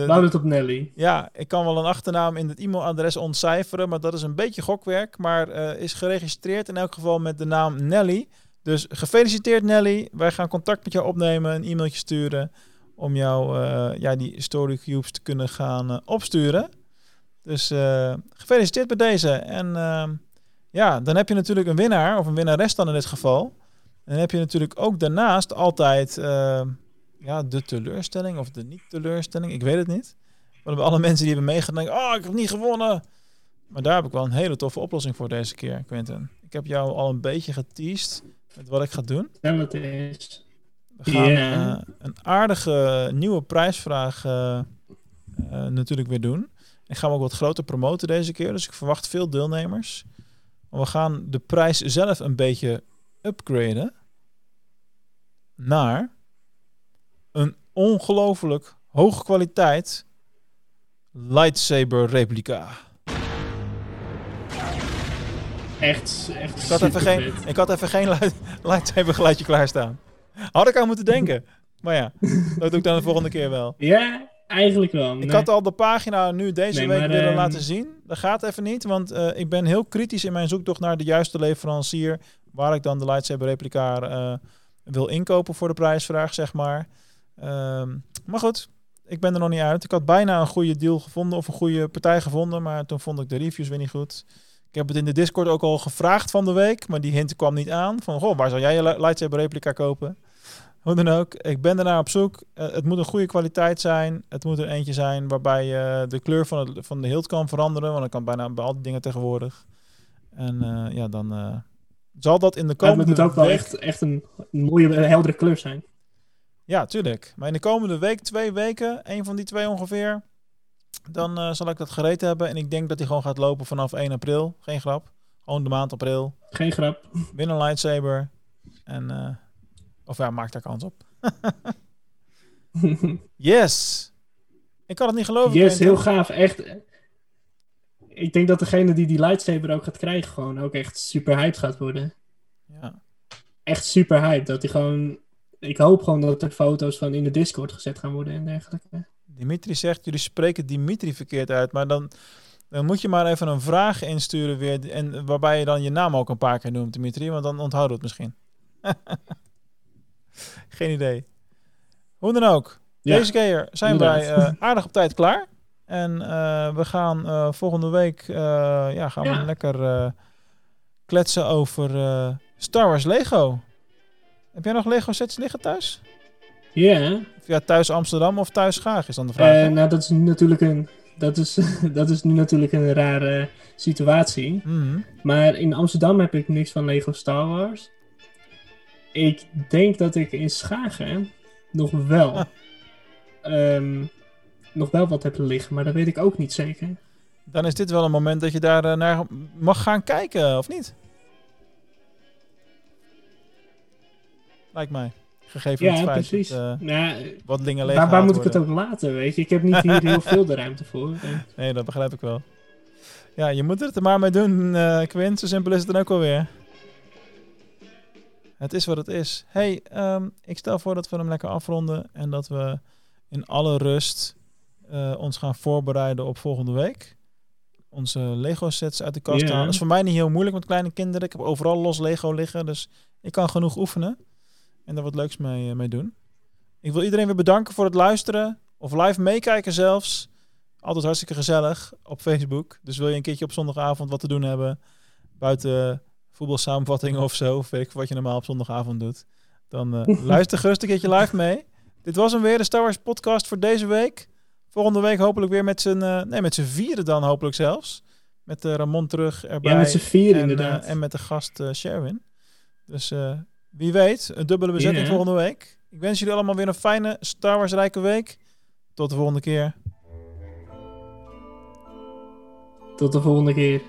Bouw het op Nelly. ja, ik kan wel een achternaam in het e-mailadres ontcijferen, maar dat is een beetje gokwerk. Maar eh, is geregistreerd in elk geval met de naam Nelly. Dus gefeliciteerd Nelly. Wij gaan contact met jou opnemen, een e-mailtje sturen om jou eh, ja, die story cubes te kunnen gaan eh, opsturen. Dus gefeliciteerd bij deze. En ehm, ja, dan heb je natuurlijk een winnaar, of een winnares dan in dit geval. En dan heb je natuurlijk ook daarnaast altijd eh, ja, de teleurstelling of de niet-teleurstelling. Ik weet het niet. Maar bij alle mensen die hebben meegedaan, oh, ik heb niet gewonnen. Maar daar heb ik wel een hele toffe oplossing voor deze keer, Quentin. Ik heb jou al een beetje geteased met wat ik ga doen. Stel het eens. We gaan eh, een aardige nieuwe prijsvraag eh, eh, natuurlijk weer doen. Ik ga hem ook wat groter promoten deze keer, dus ik verwacht veel deelnemers. Maar we gaan de prijs zelf een beetje upgraden naar een ongelooflijk hoge kwaliteit lightsaber replica. Echt, echt Ik had even geen, ik had even geen light, lightsaber geluidje klaarstaan. Had ik aan moeten denken. Maar ja, dat doe ik dan de volgende keer wel. Ja, eigenlijk wel. Ik had al de pagina nu deze Nee, week maar, willen ehm, laten zien. Dat gaat even niet, want eh, ik ben heel kritisch in mijn zoektocht naar de juiste leverancier. Waar ik dan de lightsaber replica eh, wil inkopen voor de prijsvraag, zeg maar. Ehm, maar goed, ik ben er nog niet uit. Ik had bijna een goede deal gevonden of een goede partij gevonden, maar toen vond ik de reviews weer niet goed. Ik heb het in de Discord ook al gevraagd van de week, maar die hint kwam niet aan. Van, goh, waar zou jij je li- lightsaber replica kopen? Hoe dan ook, ik ben ernaar op zoek. Eh, het moet een goede kwaliteit zijn. Het moet er eentje zijn waarbij je de kleur van, het, van de hilt kan veranderen. Want dat kan bijna bij al die dingen tegenwoordig. En eh, ja, dan eh, zal dat in de komende het moet ook wel echt, echt een mooie, eh, heldere kleur zijn. Ja, tuurlijk. Maar in de komende week, twee weken, een van die twee ongeveer, dan eh, zal ik dat gereed hebben. En ik denk dat hij gewoon gaat lopen vanaf 1 april. Geen grap. Gewoon de maand april. Geen grap. Win een lightsaber. En, eh, of ja, maak daar kans op. yes! Ik kan het niet geloven. yes, heel gaaf. Echt. Ik denk dat degene die die lightsaber ook gaat krijgen, gewoon ook echt super hyped gaat worden. Ja. Echt super hyped. Dat hij gewoon. Ik hoop gewoon dat er foto's van in de Discord gezet gaan worden en dergelijke. Dimitri zegt, jullie spreken Dimitri verkeerd uit. Maar dan, dan moet je maar even een vraag insturen weer. En waarbij je dan je naam ook een paar keer noemt, Dimitri. Want dan onthouden we het misschien. Geen idee. Hoe dan ook. Ja, Deze keer zijn wij eh, aardig op tijd klaar. En eh, we gaan eh, volgende week eh, ja, gaan we Ja. lekker eh, kletsen over eh, Star Wars Lego. Heb jij nog Lego sets liggen thuis? Ja, Of ja, thuis Amsterdam of thuis Graag is dan de vraag. eh, nou dat is nu natuurlijk een. Dat is, dat is nu natuurlijk een rare situatie. Mhm. Maar in Amsterdam heb ik niks van Lego Star Wars. Ik denk dat ik in Schagen nog wel, Ah. ehm, nog wel wat heb liggen, maar dat weet ik ook niet zeker. Dan is dit wel een moment dat je daar eh, naar mag gaan kijken, of niet? Lijkt mij. Gegeven het Ja, feit precies. dat eh, Nou, wat dingen leeg waar, waar moet ik het ook laten, weet je? Ik heb niet hier heel veel de ruimte voor. En- Nee, dat begrijp ik wel. Ja, je moet het er maar mee doen, eh Quint. Zo simpel is het dan ook wel weer. Het is wat het is. hey, ehm, ik stel voor dat we hem lekker afronden. En dat we in alle rust eh, ons gaan voorbereiden op volgende week. Onze Lego sets uit de kast Ja. halen. Dat is voor mij niet heel moeilijk met kleine kinderen. Ik heb overal los Lego liggen. Dus ik kan genoeg oefenen. En daar wat leuks mee, eh, mee doen. Ik wil iedereen weer bedanken voor het luisteren. Of live meekijken zelfs. Altijd hartstikke gezellig op Facebook. Dus wil je een keertje op zondagavond wat te doen hebben. Buiten voetbalsamenvattingen of zo. Of weet ik wat je normaal op zondagavond doet. Dan eh, luister gerust een keertje live mee. Dit was hem weer, de Star Wars podcast voor deze week. Volgende week hopelijk weer met z'n... eh, nee, met z'n vieren dan hopelijk zelfs. Met uh, Ramon terug erbij. Ja, met z'n vier en, inderdaad. en met de gast Sherwin. Dus wie weet, een dubbele bezetting volgende week. Ik wens jullie allemaal weer een fijne Star Wars rijke week. Tot de volgende keer. Tot de volgende keer.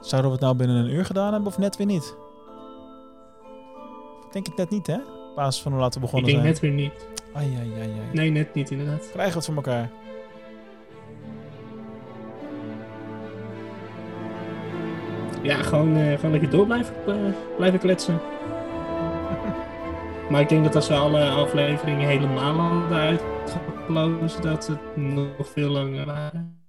Zouden we het nou binnen een uur gedaan hebben of net weer niet? Ik denk het net niet, hè? Op basis van hoe laten we begonnen zijn. Ik denk net weer niet. Ai, ai, ai, ai. Nee, net niet inderdaad. Krijgen we het voor elkaar. Ja, gewoon, uh, gewoon lekker door blijven, eh, blijven kletsen. Maar ik denk dat als we alle afleveringen helemaal hadden uitgeplozen, dat het nog veel langer waren.